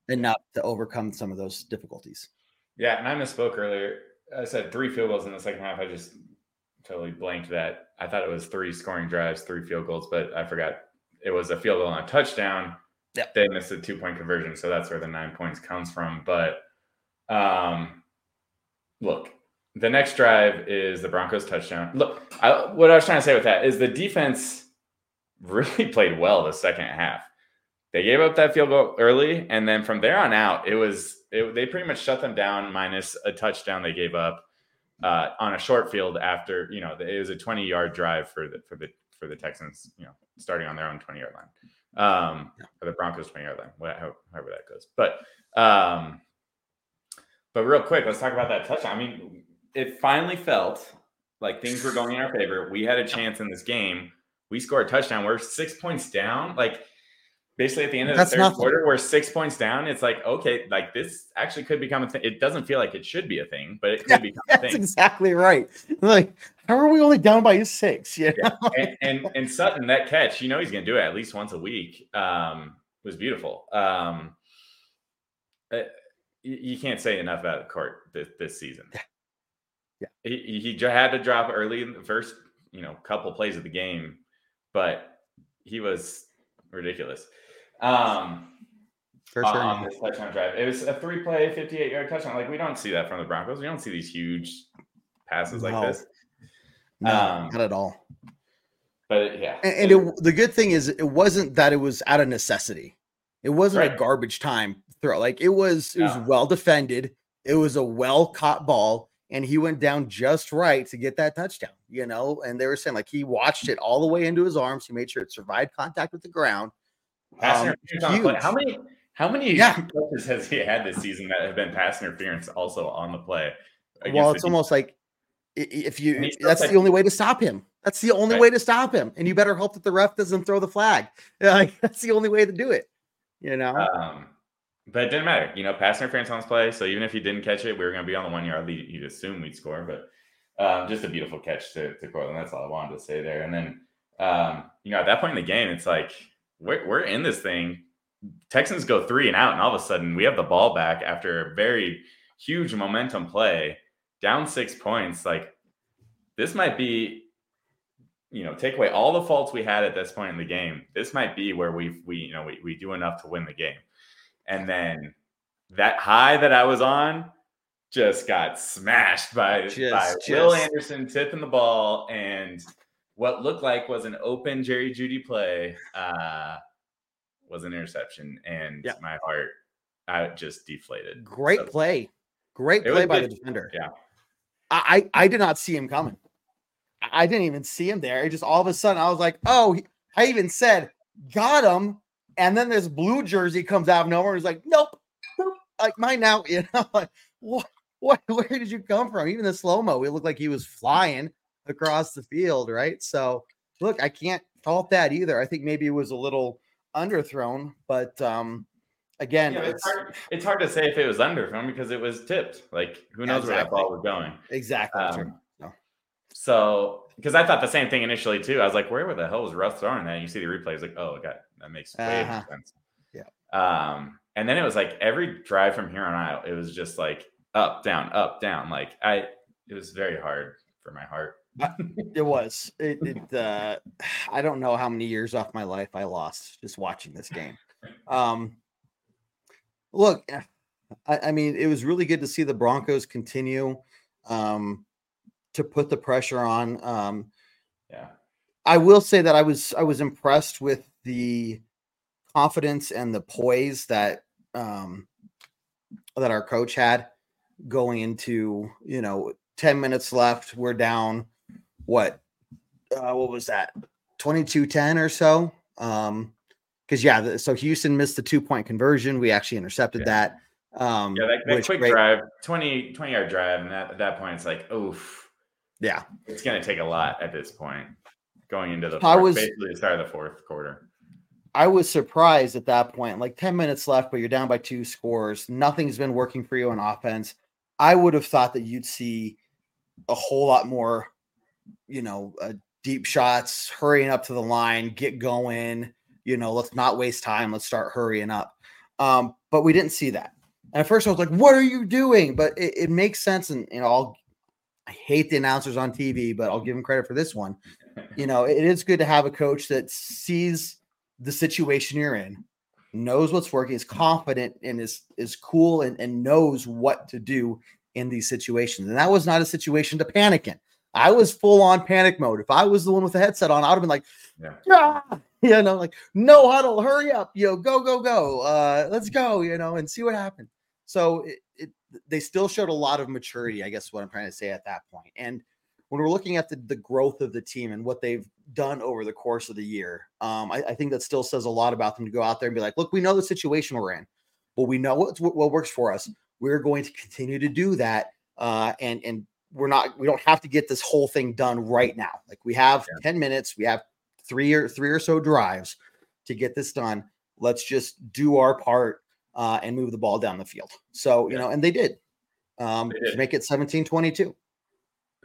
enough to overcome some of those difficulties. Yeah, and I misspoke earlier. I said three field goals in the second half. I just totally blanked that. I thought it was three scoring drives, three field goals, but I forgot it was a field goal and a touchdown Yep. They missed a two point conversion, so that's where the nine points comes from. But um, look, the next drive is the Broncos touchdown. Look, I, what I was trying to say with that is the defense really played well the second half. They gave up that field goal early, and then from there on out, it was it, they pretty much shut them down, minus a touchdown they gave up uh, on a short field after you know it was a twenty yard drive for the for the for the Texans, you know, starting on their own twenty yard line um, or the Broncos 20 yard line, however that goes. But um, but real quick, let's talk about that touchdown. I mean, it finally felt like things were going in our favor. We had a chance in this game. We scored a touchdown. We're six points down. Like basically at the end of the third nothing. quarter, we're six points down. It's like, okay, like this actually could become a thing. It doesn't feel like it should be a thing, but it could yeah, become a thing. That's exactly right. Like, how are we only down by six? Yeah. And, and, and Sutton, that catch, you know he's gonna do it at least once a week. Um, was beautiful. Um uh, you can't say enough about court this, this season. Yeah. Yeah. He, he had to drop early in the first, you know, couple plays of the game, but he was ridiculous. Um, for sure. on this touchdown drive. It was a three play, 58 yard touchdown. Like, we don't see that from the Broncos. We don't see these huge passes like this. No, um, not at all. But yeah. And, and it, the good thing is, it wasn't that it was out of necessity. It wasn't a garbage time throw. Like it was, it was No. well defended. It was a well caught ball, and he went down just right to get that touchdown. You know, and they were saying like he watched it all the way into his arms. He made sure it survived contact with the ground. Pass Um, interference on play. How many how many Yeah. touches has he had this season that have been pass interference also on the play? well, it's almost like if you And he still that's said- the only way to stop him. That's the only Right. way to stop him. And you better hope that the ref doesn't throw the flag. Like that's the only way to do it. You know? Um, but it didn't matter. You know, pass interference on this play. So even if he didn't catch it, we were going to be on the one yard lead. You'd assume we'd score, but um, just a beautiful catch to, to Courtland. That's all I wanted to say there. And then, um, you know, at that point in the game, it's like we're, we're in this thing. Texans go three and out, and all of a sudden we have the ball back after a very huge momentum play, down six points. Like this might be, you know, take away all the faults we had at this point in the game. This might be where we we you know we, we do enough to win the game. And then that high that I was on just got smashed by, by Just- Will Anderson tipping the ball and what looked like was an open Jerry Jeudy play uh, was an interception, and Yeah. my heart I just deflated. Great So- play. Great play by good. the defender. Yeah. I, I I did not see him coming. I didn't even see him there. It just all of a sudden I was like, oh, I even said, got him. And then this blue jersey comes out of nowhere and he's like, nope, like mine now. You know, like what what where did you come from? Even the slow-mo, it looked like he was flying across the field, right? So look, I can't fault that either. I think maybe it was a little underthrown, but um again, Yeah, it's it's, hard, it's hard to say if it was underthrown because it was tipped. Like who knows where that Exactly. ball was going. exactly. Um, No. So, because I thought the same thing initially too. I was like, where the hell was Russ throwing that? And you see the replay, it's like, oh, God, that makes way Uh-huh. sense. Yeah. Um, and then it was like every drive from here on out, it was just like up, down, up, down. Like I, it was very hard for my heart. It was. It, it uh I don't know how many years off my life I lost just watching this game. Um look, eh, I, I mean, it was really good to see the Broncos continue um to put the pressure on. Um Yeah. I will say that I was I was impressed with the confidence and the poise that um that our coach had going into, you know, 10 minutes left, we're down what uh what was that? 22-10 or so. Um cuz yeah, the, so Houston missed the two-point conversion. We actually intercepted Yeah. that. Um Yeah. That, that quick great- drive, 20, 20 yard drive. And that, at that point, it's like, oof, Yeah. it's to take a lot at this point going into the I fourth, was- basically the start of the fourth quarter. I was surprised at that point. Like 10 minutes left, but you're down by two scores. Nothing's been working for you on offense. I would have thought that you'd see a whole lot more, you know, uh, deep shots, hurrying up to the line, get going. You know, let's not waste time. Let's start hurrying up. Um, but we didn't see that. And at first, I was like, "What are you doing?" But it, it makes sense, and you know, I'll, I hate the announcers on TV, but I'll give them credit for this one. You know, it is good to have a coach that sees the situation you're in, knows what's working, is confident and is is cool and, and knows what to do in these situations. And that was not a situation to panic in. I was full on panic mode. If I was the one with the headset on, I would have been like, Yeah. "Ah!" you know, like no huddle, hurry up, yo, go, go, go. Uh, let's go, you know, and see what happens. So it, it they still showed a lot of maturity, I guess what I'm trying to say at that point. And when we're looking at the, the growth of the team and what they've done over the course of the year, um, I, I think that still says a lot about them to go out there and be like, look, we know the situation we're in, but we know what's, what, what works for us. We're going to continue to do that. Uh, and, and we're not, we don't have to get this whole thing done right now. Like we have 10 minutes, we have three or three or so drives to get this done. Let's just do our part uh, and move the ball down the field. So, you Yeah. know, and they did. Um, They did. make it 17 22.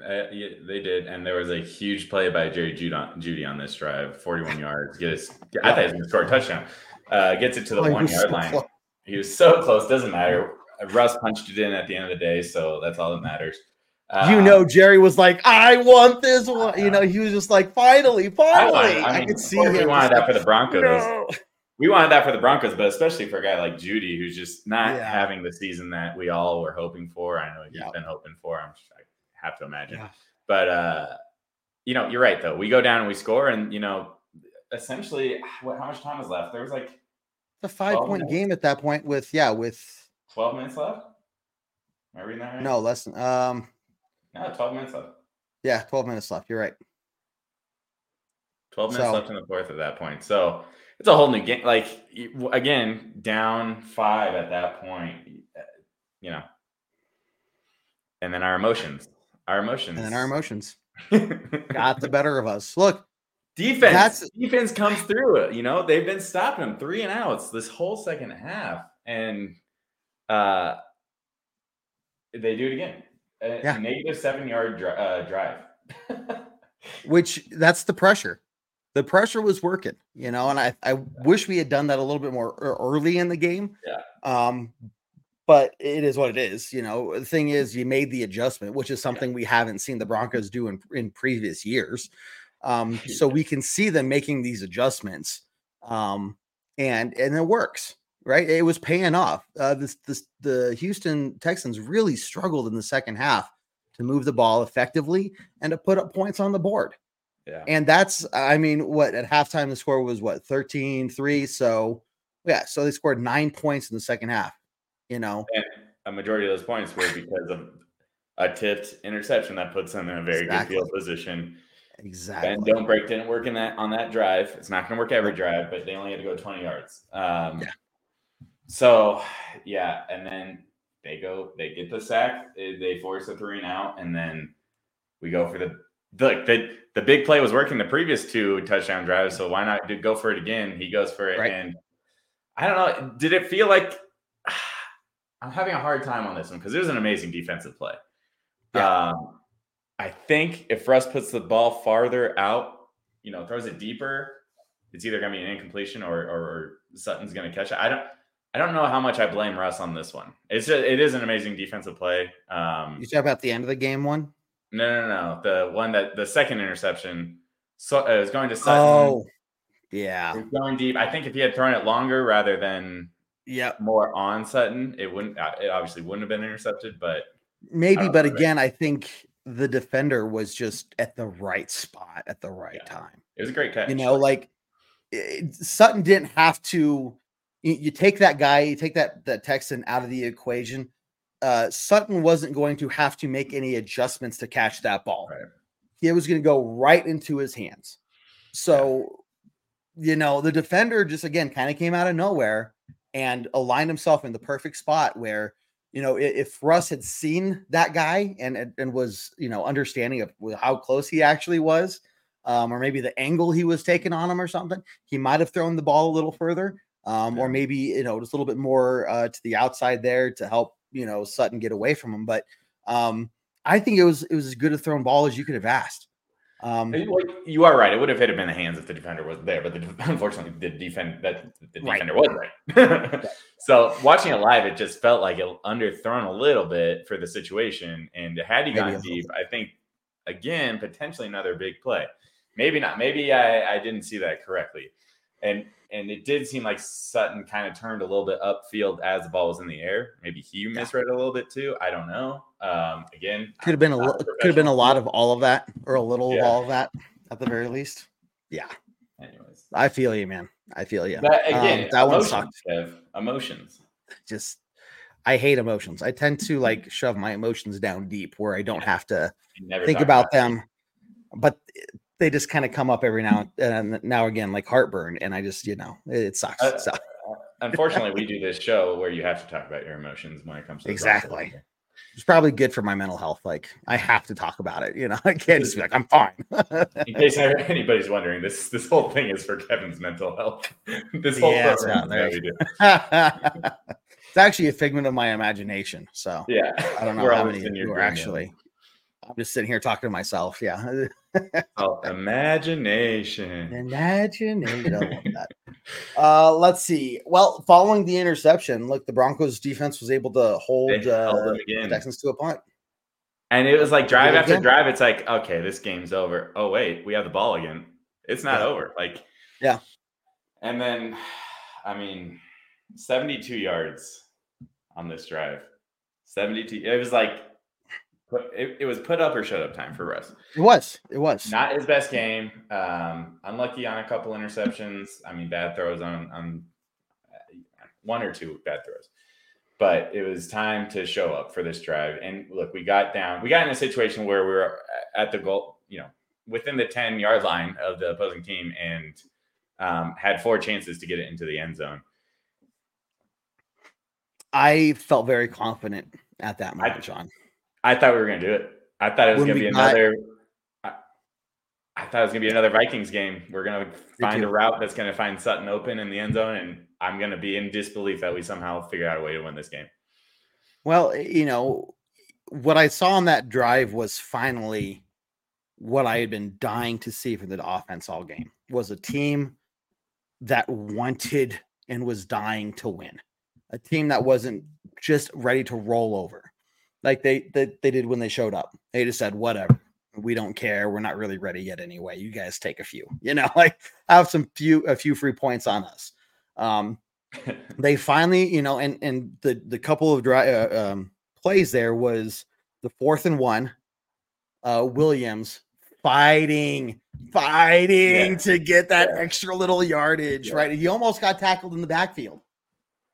Uh, yeah, they did, and there was a huge play by Jerry Jeudy on, this drive, 41 yards. Get us, I thought he was going to score a touchdown. Uh, gets it to the Oh, one yard so line. close. He was so close. Doesn't matter. Russ punched it in at the end of the day, so that's all that matters. You Uh, know, Jerry was like, I want this one. You know, he was just like, finally, I, finally. wanted, I, I, mean, could see him. We wanted that for the Broncos. no. we wanted that for the Broncos, but especially for a guy like Jeudy, who's just not Yeah. having the season that we all were hoping for. I know he's Yeah. been hoping for. I'm I have to imagine, Yeah. but uh, you know, you're right though. We go down and we score, and you know, essentially, what? How much time is left? There was like The five point minutes? game at that point with yeah with 12 minutes left. Am I reading that right? no less than um no, 12 minutes left. yeah twelve minutes left. You're right. 12 minutes So- left in the fourth at that point. So it's a whole new game. Like again, down five at that point, uh, you know. And then our emotions, our emotions, And then our emotions got the better of us. Look, defense. That's- defense comes through it. You know, they've been stopping them three and outs this whole second half, and uh, they do it again. A Yeah. negative seven yard dri- uh, drive. which that's the pressure. The pressure was working, you know, and I, I wish we had done that a little bit more early in the game. Yeah. Um, but it is what it is, you know. The thing is, you made the adjustment, which is something we haven't seen the Broncos do in, in previous years. Um, so we can see them making these adjustments. Um, and and it works, right? It was paying off. Uh, this this the Houston Texans really struggled in the second half to move the ball effectively and to put up points on the board. yeah. And that's, I mean, what at halftime the score was what 13 3. So, yeah, so they scored nine points in the second half, you know. And a majority of those points were because of a tipped interception that puts them in a very Exactly. good field position. Exactly. And don't break didn't work in that on that drive. It's not going to work every drive, but they only had to go 20 yards. Um, Yeah. So, yeah, and then they go, they get the sack, they, force a three and out, and then we go for the the the the big play was working the previous two touchdown drives. So why not go for it again? He goes for it, Right. and I don't know. Did it feel like I'm having a hard time on this one because it was an amazing defensive play. Yeah. Um, I think if Russ puts the ball farther out, you know, throws it deeper, it's either going to be an incompletion or, or, or Sutton's going to catch it. I don't, I don't know how much I blame Russ on this one. It's just, it is an amazing defensive play. Um, you talk about the end of the game one? no, no, no, the one that the second interception, so uh, it was going to Sutton. Oh, yeah. It was going deep. I think if he had thrown it longer rather than yeah more on Sutton, it wouldn't. uh, It obviously wouldn't have been intercepted, but Maybe, but again, I think the defender was just at the right spot at the right Yeah. time. it was a great catch. You know, like it, Sutton didn't have to. You, you take that guy, you take that that Texan out of the equation. Uh, Sutton wasn't going to have to make any adjustments to catch that ball. Right. It was going to go right into his hands. So, you know, the defender just again kind of came out of nowhere and aligned himself in the perfect spot where you know, if Russ had seen that guy and and and was you know understanding of how close he actually was, um, or maybe the angle he was taking on him or something, he might have thrown the ball a little further, um, or maybe you know just a little bit more uh, to the outside there to help you know Sutton get away from him. But um, I think it was it was as good a thrown ball as you could have asked. Um, You are right. It would have hit him in the hands if the defender was there, but the, unfortunately, the defend that the Right. defender was right. so watching it live, it just felt like it underthrown a little bit for the situation. And had he gone deep, I think again potentially another big play. Maybe not. Maybe I, I didn't see that correctly. And and it did seem like Sutton kind of turned a little bit upfield as the ball was in the air. Maybe he misread a little bit too. I don't know. Um, again, could have been a lo- could have been a lot of all of that or a little Yeah. of all of that at the very least. Yeah, Anyways, I feel you, man. I feel you. But again, Um, that one sucked. Kev. Emotions. just I hate emotions. I tend to like shove my emotions down deep where I don't have to think talk about them, but they just kind of come up every now and now again, like heartburn, and I just you know it, sucks. Uh, so Unfortunately, we do this show where you have to talk about your emotions when it comes to Exactly. It's probably good for my mental health. Like I have to talk about it. You know, I can't just be like I'm fine. In case anybody's wondering, this this whole thing is for Kevin's mental health. This whole Yeah, it's program not there. we do. it's actually a figment of my imagination. So Yeah, I don't know We're how many you are actually. I'm just sitting here talking to myself. Yeah. Oh, imagination. Imagination. I love that. Uh, let's see. Well, following the interception, look, the Broncos defense was able to hold uh, them the again. Texans to a punt. And it was like drive it after again. drive. It's like, okay, this game's over. Oh, wait, we have the ball again. It's not Yeah. over. Like, Yeah. And then I mean, 72 yards on this drive. 72. It was like it, it was put up or shut up time for Russ. It was. It was not his best game. Um, unlucky on a couple interceptions. I mean, bad throws on on one or two bad throws. But it was time to show up for this drive. And look, we got down. We got in a situation where we were at the goal, you know, within the 10 yard line of the opposing team and um, had four chances to get it into the end zone. I felt very confident at that moment, I, John. I thought we were going to do it. I thought it was going to be another. I, I, thought it was going to be another Vikings game. We're going to find a route that's going to find Sutton open in the end zone, and I'm going to be in disbelief that we somehow figure out a way to win this game. Well, you know, what I saw on that drive was finally what I had been dying to see from the offense all game was a team that wanted and was dying to win. A team that wasn't just ready to roll over like they, they they did when they showed up. They just said, whatever. We don't care. We're not really ready yet anyway. You guys take a few. You know, like have some few a few free points on us. Um they finally, you know, and and the the couple of dry uh, um, plays there was the fourth and one. Uh, Williams fighting, fighting yeah. to get that yeah. extra little yardage. Yeah. Right, he almost got tackled in the backfield,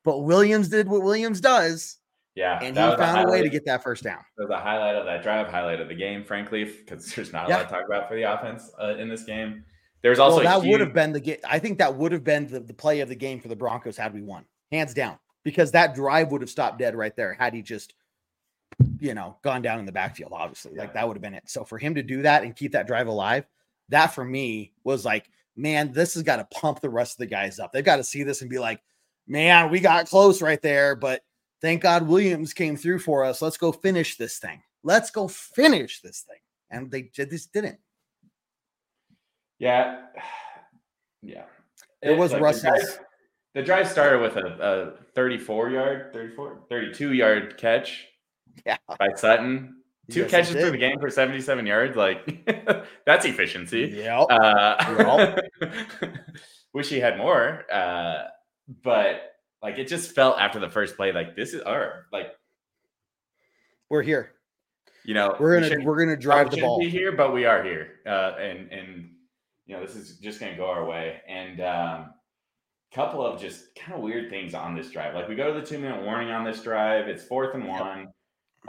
but Williams did what Williams does. Yeah, and he found a, way to get that first down. It was a highlight of that drive, highlight of the game, frankly, because there's not a lot to talk about for the offense uh, in this game. There's also well, that huge... would have been the game. I think that would have been the, the play of the game for the Broncos had we won, hands down, because that drive would have stopped dead right there had he just, you know, gone down in the backfield. Obviously, yeah. like that would have been it. So for him to do that and keep that drive alive, that for me was like, man, this has got to pump the rest of the guys up. They've got to see this and be like, man, we got close right there, but Thank God Williams came through for us. Let's go finish this thing. Let's go finish this thing. And they just didn't. Yeah. Yeah. It, it was like Russell's. The drive, started with a, a 34 yard, 34, 32 yard catch yeah. by Sutton. Two yes, catches for the game for 77 yards. Like, that's efficiency. Yeah. Uh, wish he had more. Uh, but like it just felt after the first play like this is our like we're here. You know, we're gonna we are gonna drive the ball. Be here, but we are here, uh, and and you know this is just gonna go our way. And um, couple of just kind of weird things on this drive. Like we go to the two minute warning on this drive. It's fourth and one,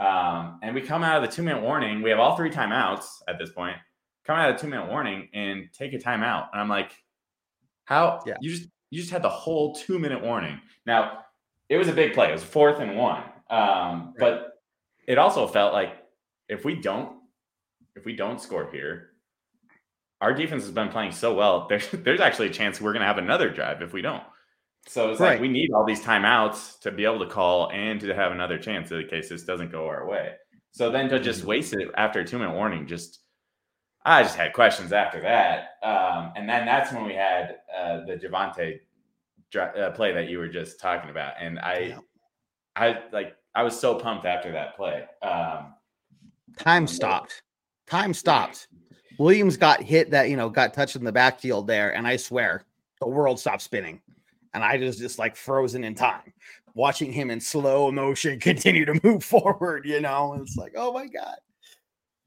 um, and we come out of the two minute warning. We have all three timeouts at this point. Come out of the two minute warning and take a timeout. And I'm like, how? Yeah. You just you just had the whole two minute warning. Now, it was a big play. It was fourth and one. Um. But it also felt like if we don't, if we don't score here, our defense has been playing so well. There's there's actually a chance we're going to have another drive if we don't. So it's right. like we need all these timeouts to be able to call and to have another chance in case this doesn't go our way. So then to just mm-hmm. waste it after a two minute warning, just I just had questions after that. Um, and then that's when we had uh, the Javonte uh, play that you were just talking about. And I, yeah. I like, I was so pumped after that play. Um, Time stopped. Time stopped. Williams got hit that, you know, got touched in the backfield there. And I swear the world stopped spinning. And I was just like frozen in time, watching him in slow motion continue to move forward, you know, and it's like, oh my God.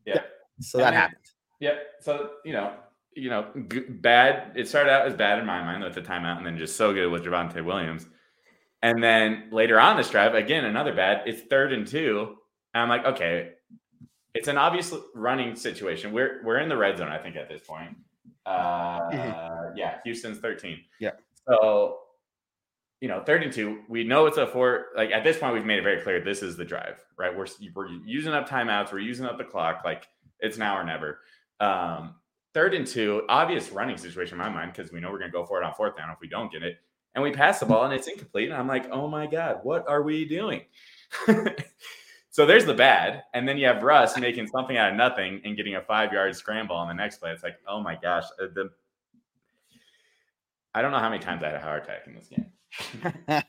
Yeah. yeah. So and that then, happened. Yep. So you know, you know, g- bad. It started out as bad in my mind with the timeout, and then just so good with Javonte Williams. And then later on this drive, again another bad. It's third and two, and I'm like, okay, it's an obvious running situation. We're we're in the red zone, I think, at this point. Uh, mm-hmm. Yeah, Houston's 13. Yeah. So, you know, third and two, we know it's a four. Like at this point, we've made it very clear this is the drive, right? We're we're using up timeouts, we're using up the clock. Like it's now or never. Um, third and two, obvious running situation in my mind because we know we're going to go for it on fourth down if we don't get it. And we pass the ball and it's incomplete. And I'm like, oh my God, what are we doing? so there's the bad. And then you have Russ making something out of nothing and getting a five yard scramble on the next play. It's like, oh my gosh. Uh, the, I don't know how many times I had a heart attack in this game.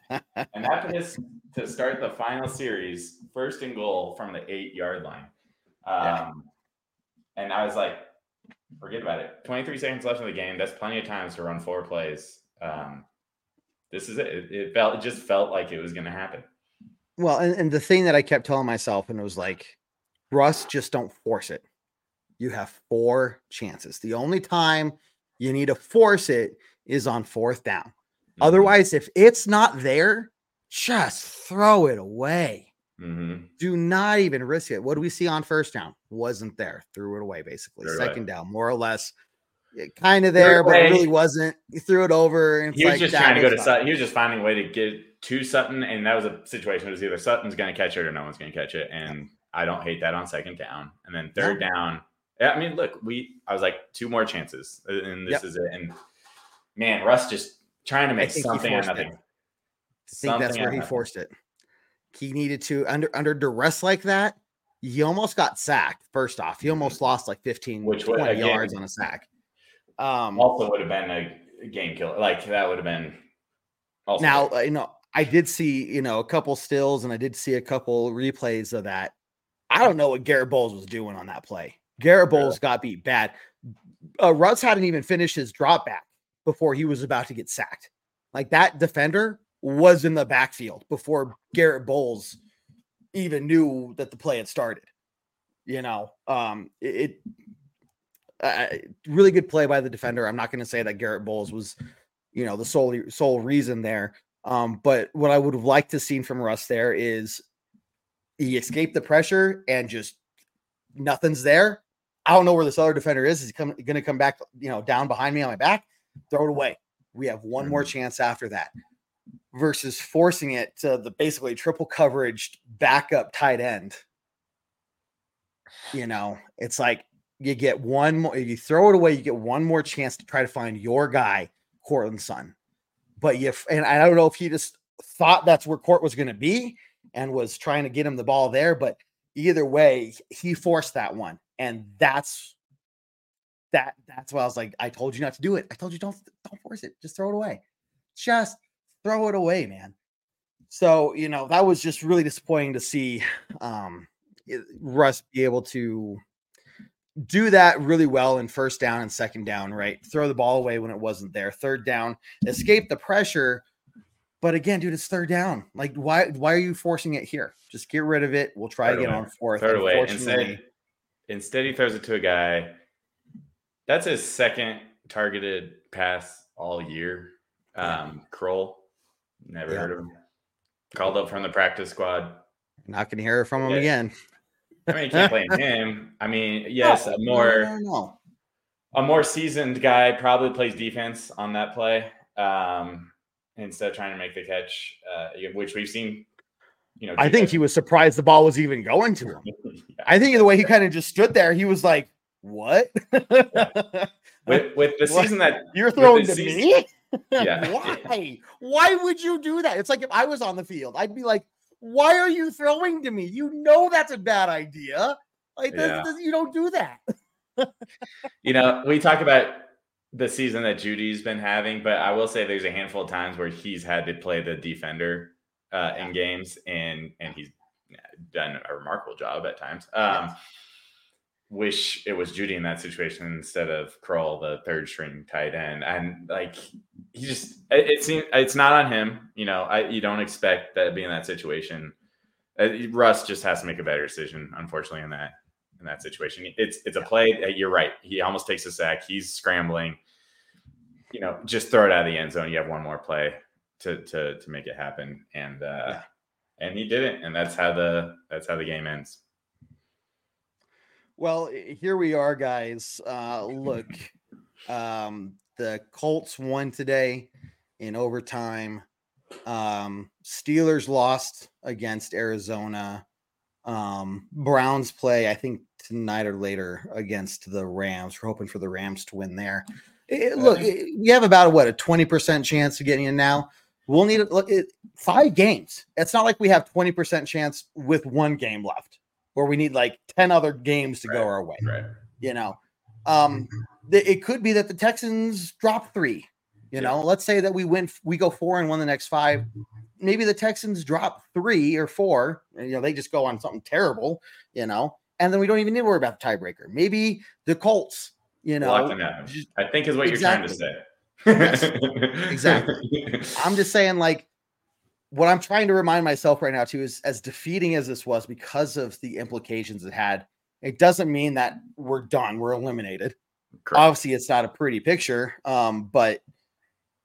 and that put to start the final series, first and goal from the eight yard line. Um, yeah. And I was like, forget about it. 23 seconds left in the game. That's plenty of times to run four plays. Um, this is it. It, it felt it just felt like it was going to happen. Well, and, and the thing that I kept telling myself, and it was like, Russ, just don't force it. You have four chances. The only time you need to force it is on fourth down. Mm-hmm. Otherwise, if it's not there, just throw it away. Mm-hmm. Do not even risk it. What do we see on first down? Wasn't there. Threw it away, basically. Second down, more or less. Kind of there, but really wasn't. He threw it over. And he was like, just trying to go to Sutton. He was just finding a way to get to Sutton, and that was a situation. Where it was either Sutton's going to catch it or no one's going to catch it, and I don't hate that on second down. And then third yeah. down, I mean, look, we I was like two more chances, uh, and this yep. is it. And man, Russ just trying to make something of nothing. I think that's where he nothing. forced it. He needed to under under duress like that. He almost got sacked. First off, he almost mm-hmm. lost like 15, Which 20 again, yards on a sack. Um, also would have been a game killer. Like that would have been. Also now you know I did see you know a couple stills and I did see a couple replays of that. I don't know what Garett Bolles was doing on that play. Garett Bolles got beat bad. Uh, Russ hadn't even finished his drop back before he was about to get sacked. Like that defender was in the backfield before Garett Bolles even knew that the play had started. You know, um, it, uh, really good play by the defender. I'm not going to say that Garett Bolles was, you know, the sole sole reason there. Um, but what I would have liked to seen from Russ there is he escaped the pressure and just nothing's there. I don't know where this other defender is. Is he going to come back, you know, down behind me on my back? Throw it away. We have one more mm-hmm. chance after that versus forcing it to the basically triple coverage backup tight end. You know, it's like you get one more, you throw it away, you get one more chance to try to find your guy, Courtland Sutton. But you, and I don't know if he just thought that's where Court was going to be and was trying to get him the ball there, but either way, he forced that one. And that's that that's why I was like, I told you not to do it. I told you don't don't force it. Just throw it away. Just throw it away, man. So, you know, that was just really disappointing to see um Russ be able to do that really well in first down and second down, right? Throw the ball away when it wasn't there. Third down, escape the pressure. But again, dude, it's third down. Like, why why are you forcing it here? Just get rid of it. We'll try third again away. on fourth. Third away. Instead, instead he throws it to a guy. That's his second targeted pass all year. Um, Krull, never yeah. heard of him. Called up from the practice squad. Not gonna hear from him yeah. again. I mean, you can't blame him. I mean, yes, no, a more no, no, a more seasoned guy probably plays defense on that play um, instead of trying to make the catch, uh, which we've seen. You know, I think he was surprised the ball was even going to him. yeah. I think the way he kind of just stood there, he was like, "What?" yeah. With with the season that you're throwing to season, me. Yeah. Why? Why would you do that? It's like if I was on the field, I'd be like, why are you throwing to me? You know that's a bad idea. Like yeah. this, this, you don't do that. you know, we talk about the season that Jeudy's been having, but I will say there's a handful of times where he's had to play the defender uh, in games, and and he's done a remarkable job at times. Um, yes wish it was Jeudy in that situation instead of Krull, the third string tight end. And like he just it, it seems it's not on him. You know, I you don't expect that to be in that situation. Uh, Russ just has to make a better decision, unfortunately, in that in that situation. It's it's a play. You're right. He almost takes a sack. He's scrambling. You know, just throw it out of the end zone. You have one more play to to to make it happen, and uh, yeah. and he didn't. And that's how the that's how the game ends. Well, here we are, guys. Uh, look, um, the Colts won today in overtime. Um, Steelers lost against Arizona. Um, Browns play, I think, tonight or later against the Rams. We're hoping for the Rams to win there. It, look, it, we have about a, what a twenty percent chance of getting in now. We'll need look at five games. It's not like we have twenty percent chance with one game left where we need like 10 other games to right. go our way. Right. You know, um, th- it could be that the Texans drop three. You yeah. know, let's say that we win, we go four and win the next five. Maybe the Texans drop three or four. And, you know, they just go on something terrible, you know, and then we don't even need to worry about the tiebreaker. Maybe the Colts, you know, I think is what exactly. you're trying to say. Yes, exactly. I'm just saying, like, what I'm trying to remind myself right now too is as defeating as this was because of the implications it had, it doesn't mean that we're done, we're eliminated. Correct. Obviously, it's not a pretty picture. Um, but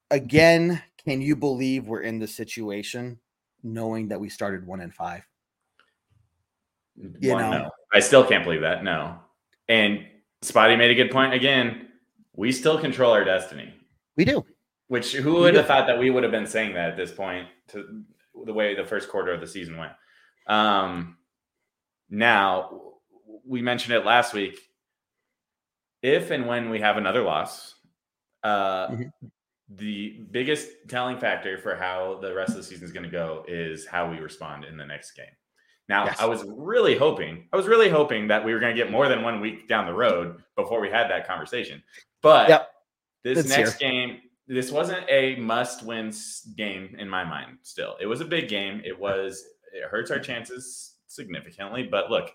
again, can you believe we're in the situation knowing that we started one and five? You one, know, no. I still can't believe that. No. And Spotty made a good point again. We still control our destiny. We do. Which who would have thought that we would have been saying that at this point to the way the first quarter of the season went. Um, now we mentioned it last week. If and when we have another loss, uh, mm-hmm. the biggest telling factor for how the rest of the season is going to go is how we respond in the next game. Now, yes. I was really hoping, I was really hoping that we were going to get more than one week down the road before we had that conversation. But yep. this it's next here. game, this wasn't a must win game in my mind still. It was a big game. It was, it hurts our chances significantly. But look,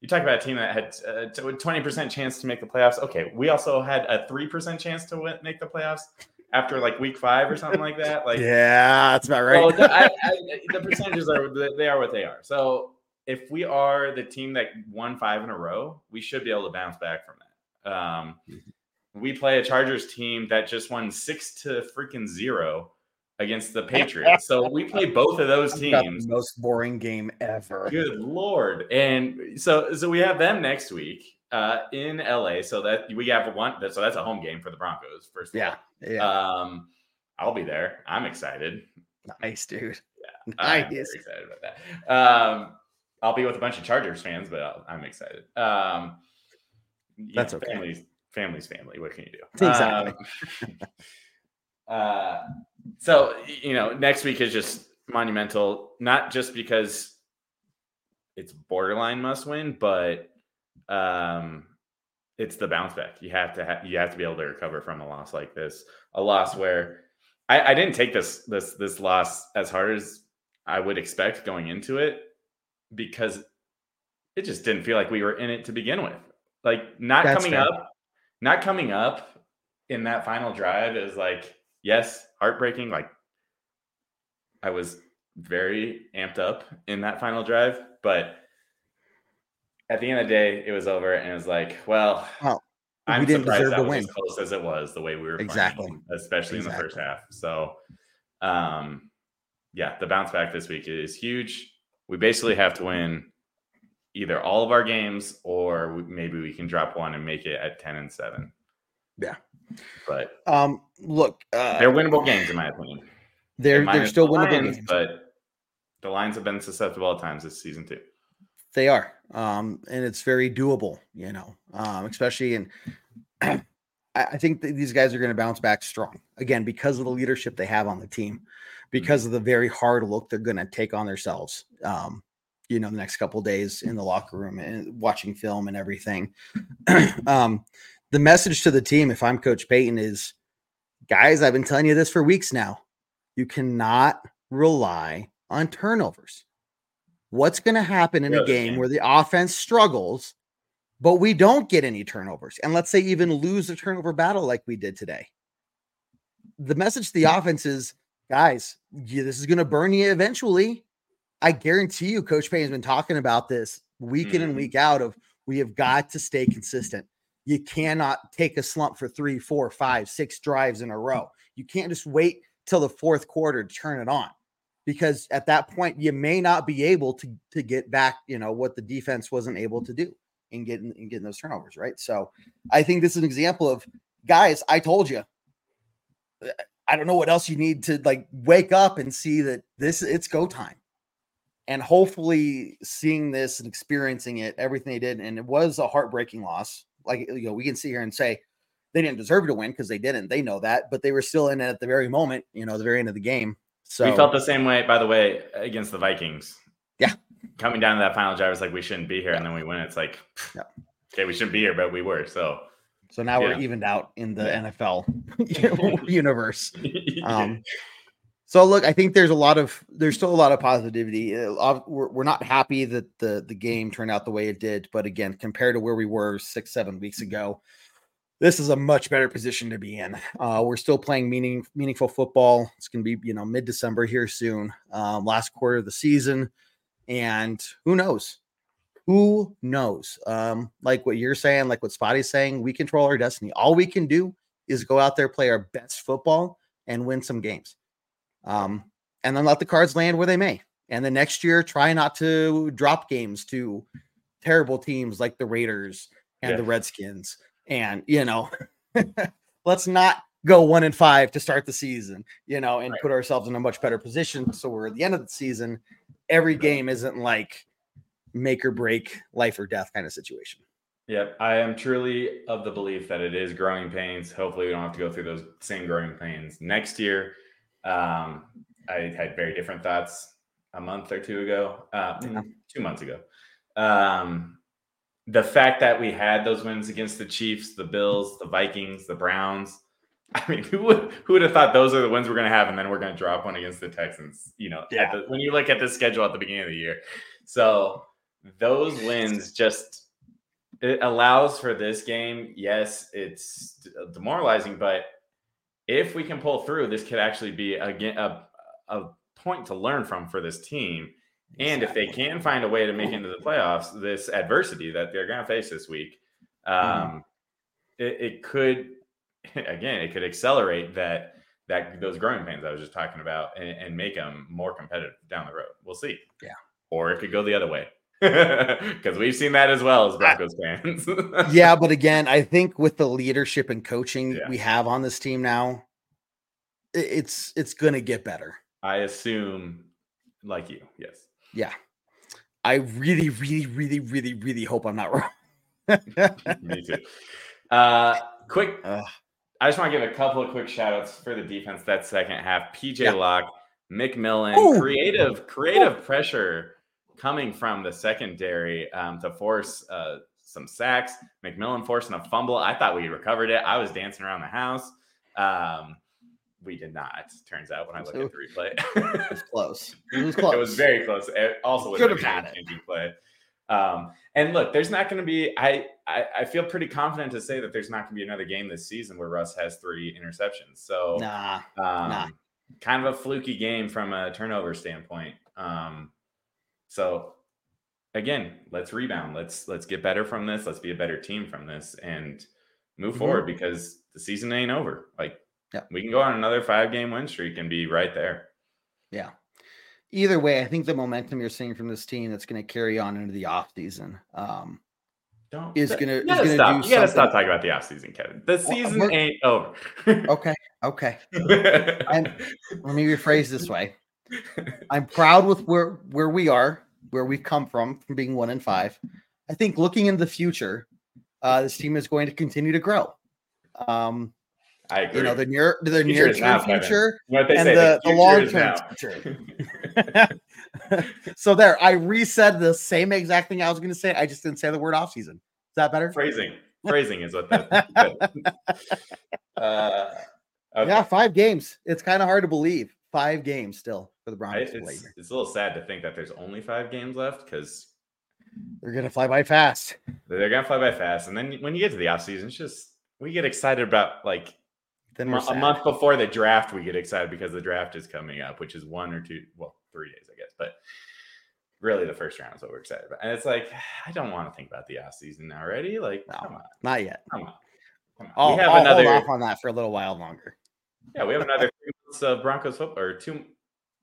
you talk about a team that had a 20% chance to make the playoffs. Okay. We also had a 3% chance to win, make the playoffs after like week five or something like that. Like, yeah, that's about right. the, I, I, the percentages are, they are what they are. So if we are the team that won five in a row, we should be able to bounce back from that. Um, mm-hmm. We play a Chargers team that just won six to freaking zero against the Patriots. so we play both of those teams. most boring game ever. Good lord! And so so we have them next week uh, in LA. So that we have one. So that's a home game for the Broncos. First, yeah, yeah. Um, I'll be there. I'm excited. Nice, dude. Yeah, nice. I'm excited about that. Um, I'll be with a bunch of Chargers fans, but i am excited. Um, That's know, okay. Family's, family's family. What can you do? Exactly. Um, uh, so you know, next week is just monumental, not just because it's borderline must win, but um, it's the bounce back. You have to have you have to be able to recover from a loss like this, a loss where I, I didn't take this this this loss as hard as I would expect going into it because it just didn't feel like we were in it to begin with. Like not That's coming fair. up, not coming up in that final drive is like, yes, heartbreaking. Like I was very amped up in that final drive, but at the end of the day, it was over and it was like, well, well I'm we didn't surprised that was win. as close as it was the way we were exactly, playing, especially exactly. in the first half. So, um, yeah, the bounce back this week is huge we basically have to win either all of our games or maybe we can drop one and make it at 10 and 7 yeah. But um look uh, they're winnable games in my opinion. they're they're still the winnable games. but the lions have been susceptible at times this season too. They are um and it's very doable you know um especially in I think these guys are going to bounce back strong again because of the leadership they have on the team because of the very hard look they're going to take on themselves. Um, you know, the next couple days in the locker room and watching film and everything. um, the message to the team, if I'm Coach Payton, is guys, I've been telling you this for weeks now. You cannot rely on turnovers. What's going to happen in a game where the offense struggles, but we don't get any turnovers? And let's say even lose a turnover battle like we did today. The message to the offense is guys, this is going to burn you eventually. I guarantee you, Coach Payton's been talking about this week in and mm-hmm. week out of we have got to stay consistent. You cannot take a slump for three, four, five, six drives in a row. You can't just wait till the fourth quarter to turn it on because at that point you may not be able to to get back, you know, what the defense wasn't able to do in getting in getting those turnovers, right? So I think this is an example of guys, I told you I don't know what else you need to like wake up and see that this it's go time. And hopefully seeing this and experiencing it, everything they did, and it was a heartbreaking loss. Like you know, we can sit here and say they didn't deserve to win because they didn't. They know that, but they were still in it at the very moment, you know, the very end of the game. So we felt the same way, by the way, against the Vikings. Yeah. Coming down to that final drive, was like we shouldn't be here, yeah. and then we win. It's like, yeah. okay, we shouldn't be here, but we were. So so now yeah. we're evened out in the. NFL universe. Um, so look, I think there's a lot of there's still a lot of positivity. Uh, we're, we're not happy that the the game turned out the way it did, but again, compared to where we were six seven weeks ago, this is a much better position to be in. Uh, we're still playing meaning meaningful football. It's going to be you know mid December here soon, um, last quarter of the season, and who knows? Who knows? Um, like what you're saying, like what Spotty's saying, we control our destiny. All we can do is go out there, play our best football, and win some games. Um, and then let the cards land where they may. And the next year, try not to drop games to terrible teams like the Raiders and yeah. the Redskins. And, you know, let's not go one and five to start the season, you know, and right. put ourselves in a much better position. So we're at the end of the season. Every game isn't like make or break, life or death kind of situation. Yep. I am truly of the belief that it is growing pains. Hopefully, we don't have to go through those same growing pains next year. Um, I had very different thoughts a month or two ago, uh, yeah. two months ago. Um, the fact that we had those wins against the Chiefs, the Bills, the Vikings, the Browns. I mean, who would who would have thought those are the wins we're going to have, and then we're going to drop one against the Texans? You know, yeah. the, when you look at the schedule at the beginning of the year, so those wins just it allows for this game. Yes, it's demoralizing, but if we can pull through, this could actually be again a, a point to learn from for this team. And if they can find a way to make it into the playoffs, this adversity that they're going to face this week, um, mm-hmm. it, it, could, again, it could accelerate that that those growing pains I was just talking about and, and make them more competitive down the road. We'll see. Yeah. Or it could go the other way because we've seen that as well as Broncos fans. yeah, but again, I think with the leadership and coaching yeah. we have on this team now, it's it's gonna get better. I assume, like you, yes. Yeah, I really, really, really, really, really hope I'm not wrong. Me too. Uh, quick, uh, I just want to give a couple of quick shout outs for the defense that second half. PJ yeah. Locke, McMillian, Ooh. creative, creative Ooh. pressure coming from the secondary um, to force uh, some sacks. McMillian forcing a fumble. I thought we recovered it. I was dancing around the house. Um, we did not. Turns out when I look so, at the replay, it was close. It was close. it was very close. It also was a changing play. Um, and look, there's not going to be. I, I, I feel pretty confident to say that there's not going to be another game this season where Russ has three interceptions. So nah, um, nah. kind of a fluky game from a turnover standpoint. Um, so again, let's rebound. Let's let's get better from this. Let's be a better team from this and move mm-hmm. forward because the season ain't over. Like yeah. we can go on another five game win streak and be right there. Yeah. Either way, I think the momentum you're seeing from this team that's going to carry on into the off season. Um, don't is gonna, you gotta, stop. you gotta stop talking about the off season, Kevin. The season well, ain't over. okay, okay. and let me rephrase this way: I'm proud with where where we are, where we've come from, from being one in five. I think looking in the future, uh, this team is going to continue to grow. Um, I agree. You know, the near the near term future and the, the, long term future. so there, I resaid the same exact thing I was going to say. I just didn't say the word off season. Is that better? Phrasing. Phrasing is what that. uh, okay. Yeah, five games. It's kind of hard to believe. Five games still for the Broncos. It's, it's, a little sad to think that there's only five games left because they're gonna fly by fast. They're gonna fly by fast, and then when you get to the off season, it's just we get excited about like then a month before the draft. We get excited because the draft is coming up, which is one or two, well, three days, I guess, but really the first round is what we're excited about. And it's like I don't want to think about the off season already. Like, no, come on, not yet. Come on. Come on. I'll, we have I'll another, hold off on that for a little while longer. Yeah, we have another months of Broncos football, or two,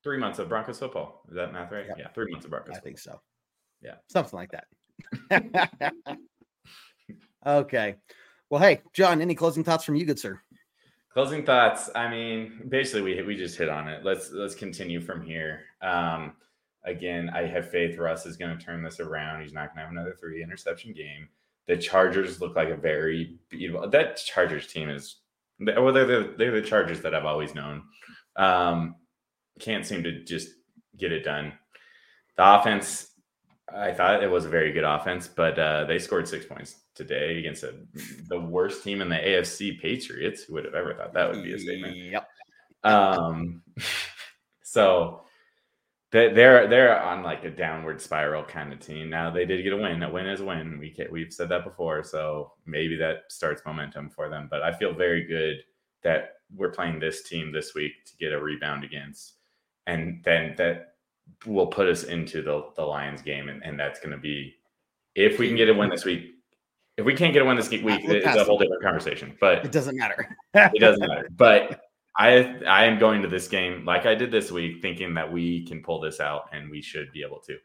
three months of Broncos football. Is that math right? Yep. Yeah, three months of Broncos. I football. think so. Yeah, something like that. okay. Well, hey, John, any closing thoughts from you, good sir? Closing thoughts. I mean, basically, we we just hit on it. Let's let's continue from here. Um, again, I have faith Russ is going to turn this around. He's not going to have another three interception game. The Chargers look like a very beautiful. That Chargers team is well, they're the they're the Chargers that I've always known. Um, can't seem to just get it done. The offense, I thought it was a very good offense, but uh, they scored six points today against a, the worst team in the AFC, Patriots. Who would have ever thought that would be a statement? Yep. Um, so they're they're on like a downward spiral kind of team. Now they did get a win. A win is a win. We can, we've said that before, so maybe that starts momentum for them. But I feel very good that we're playing this team this week to get a rebound against, and then that will put us into the the Lions game, and, and that's going to be if we can get a win this week. If we can't get a win this week, it's a whole different conversation. But it doesn't matter. it doesn't matter. But I I am going to this game like I did this week, thinking that we can pull this out and we should be able to.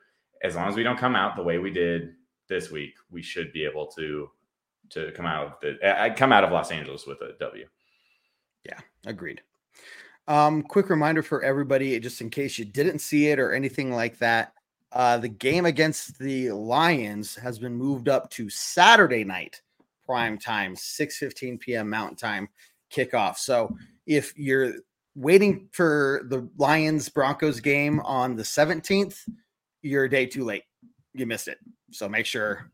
As long as we don't come out the way we did this week, we should be able to to come out of the I come out of Los Angeles with a W. Yeah, agreed. Um, quick reminder for everybody, just in case you didn't see it or anything like that. Uh, the game against the Lions has been moved up to Saturday night prime time, 6 15 p.m. Mountain Time kickoff. So if you're waiting for the Lions Broncos game on the 17th, you're a day too late. You missed it. So make sure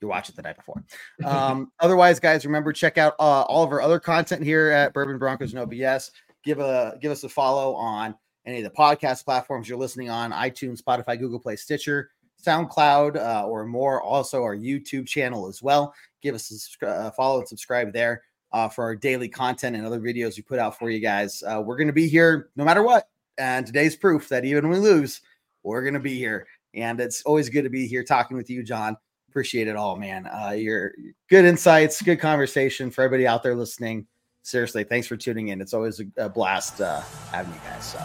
you watch it the night before. Um, otherwise, guys, remember check out uh, all of our other content here at Bourbon Broncos No BS. Give a give us a follow on any of the podcast platforms you're listening on: iTunes, Spotify, Google Play, Stitcher, SoundCloud, uh, or more. Also, our YouTube channel as well. Give us a uh, follow and subscribe there uh, for our daily content and other videos we put out for you guys. Uh, we're going to be here no matter what. And today's proof that even when we lose, we're going to be here. And it's always good to be here talking with you, John. Appreciate it all, man. Uh, your good insights, good conversation for everybody out there listening. Seriously, thanks for tuning in. It's always a, a blast uh, having you guys. So,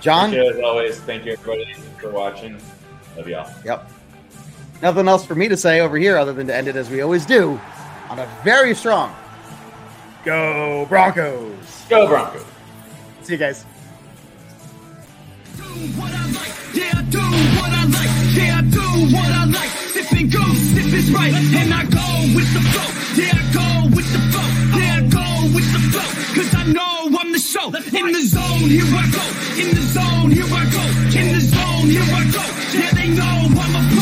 John, as always, thank you everybody for watching. Love y'all. Yep. Nothing else for me to say over here other than to end it as we always do on a very strong Go Broncos! Go Broncos! See you guys. Yeah, I do what I like. Yeah, I do what I like. Sipping goose, if it's right, and I go with the flow. Yeah, I go with the flow. Yeah, I go with the flow. Cause I know I'm the show. In the zone, here I go. In the zone, here I go. In the zone, here I go. Yeah, they know I'm a pro. pro.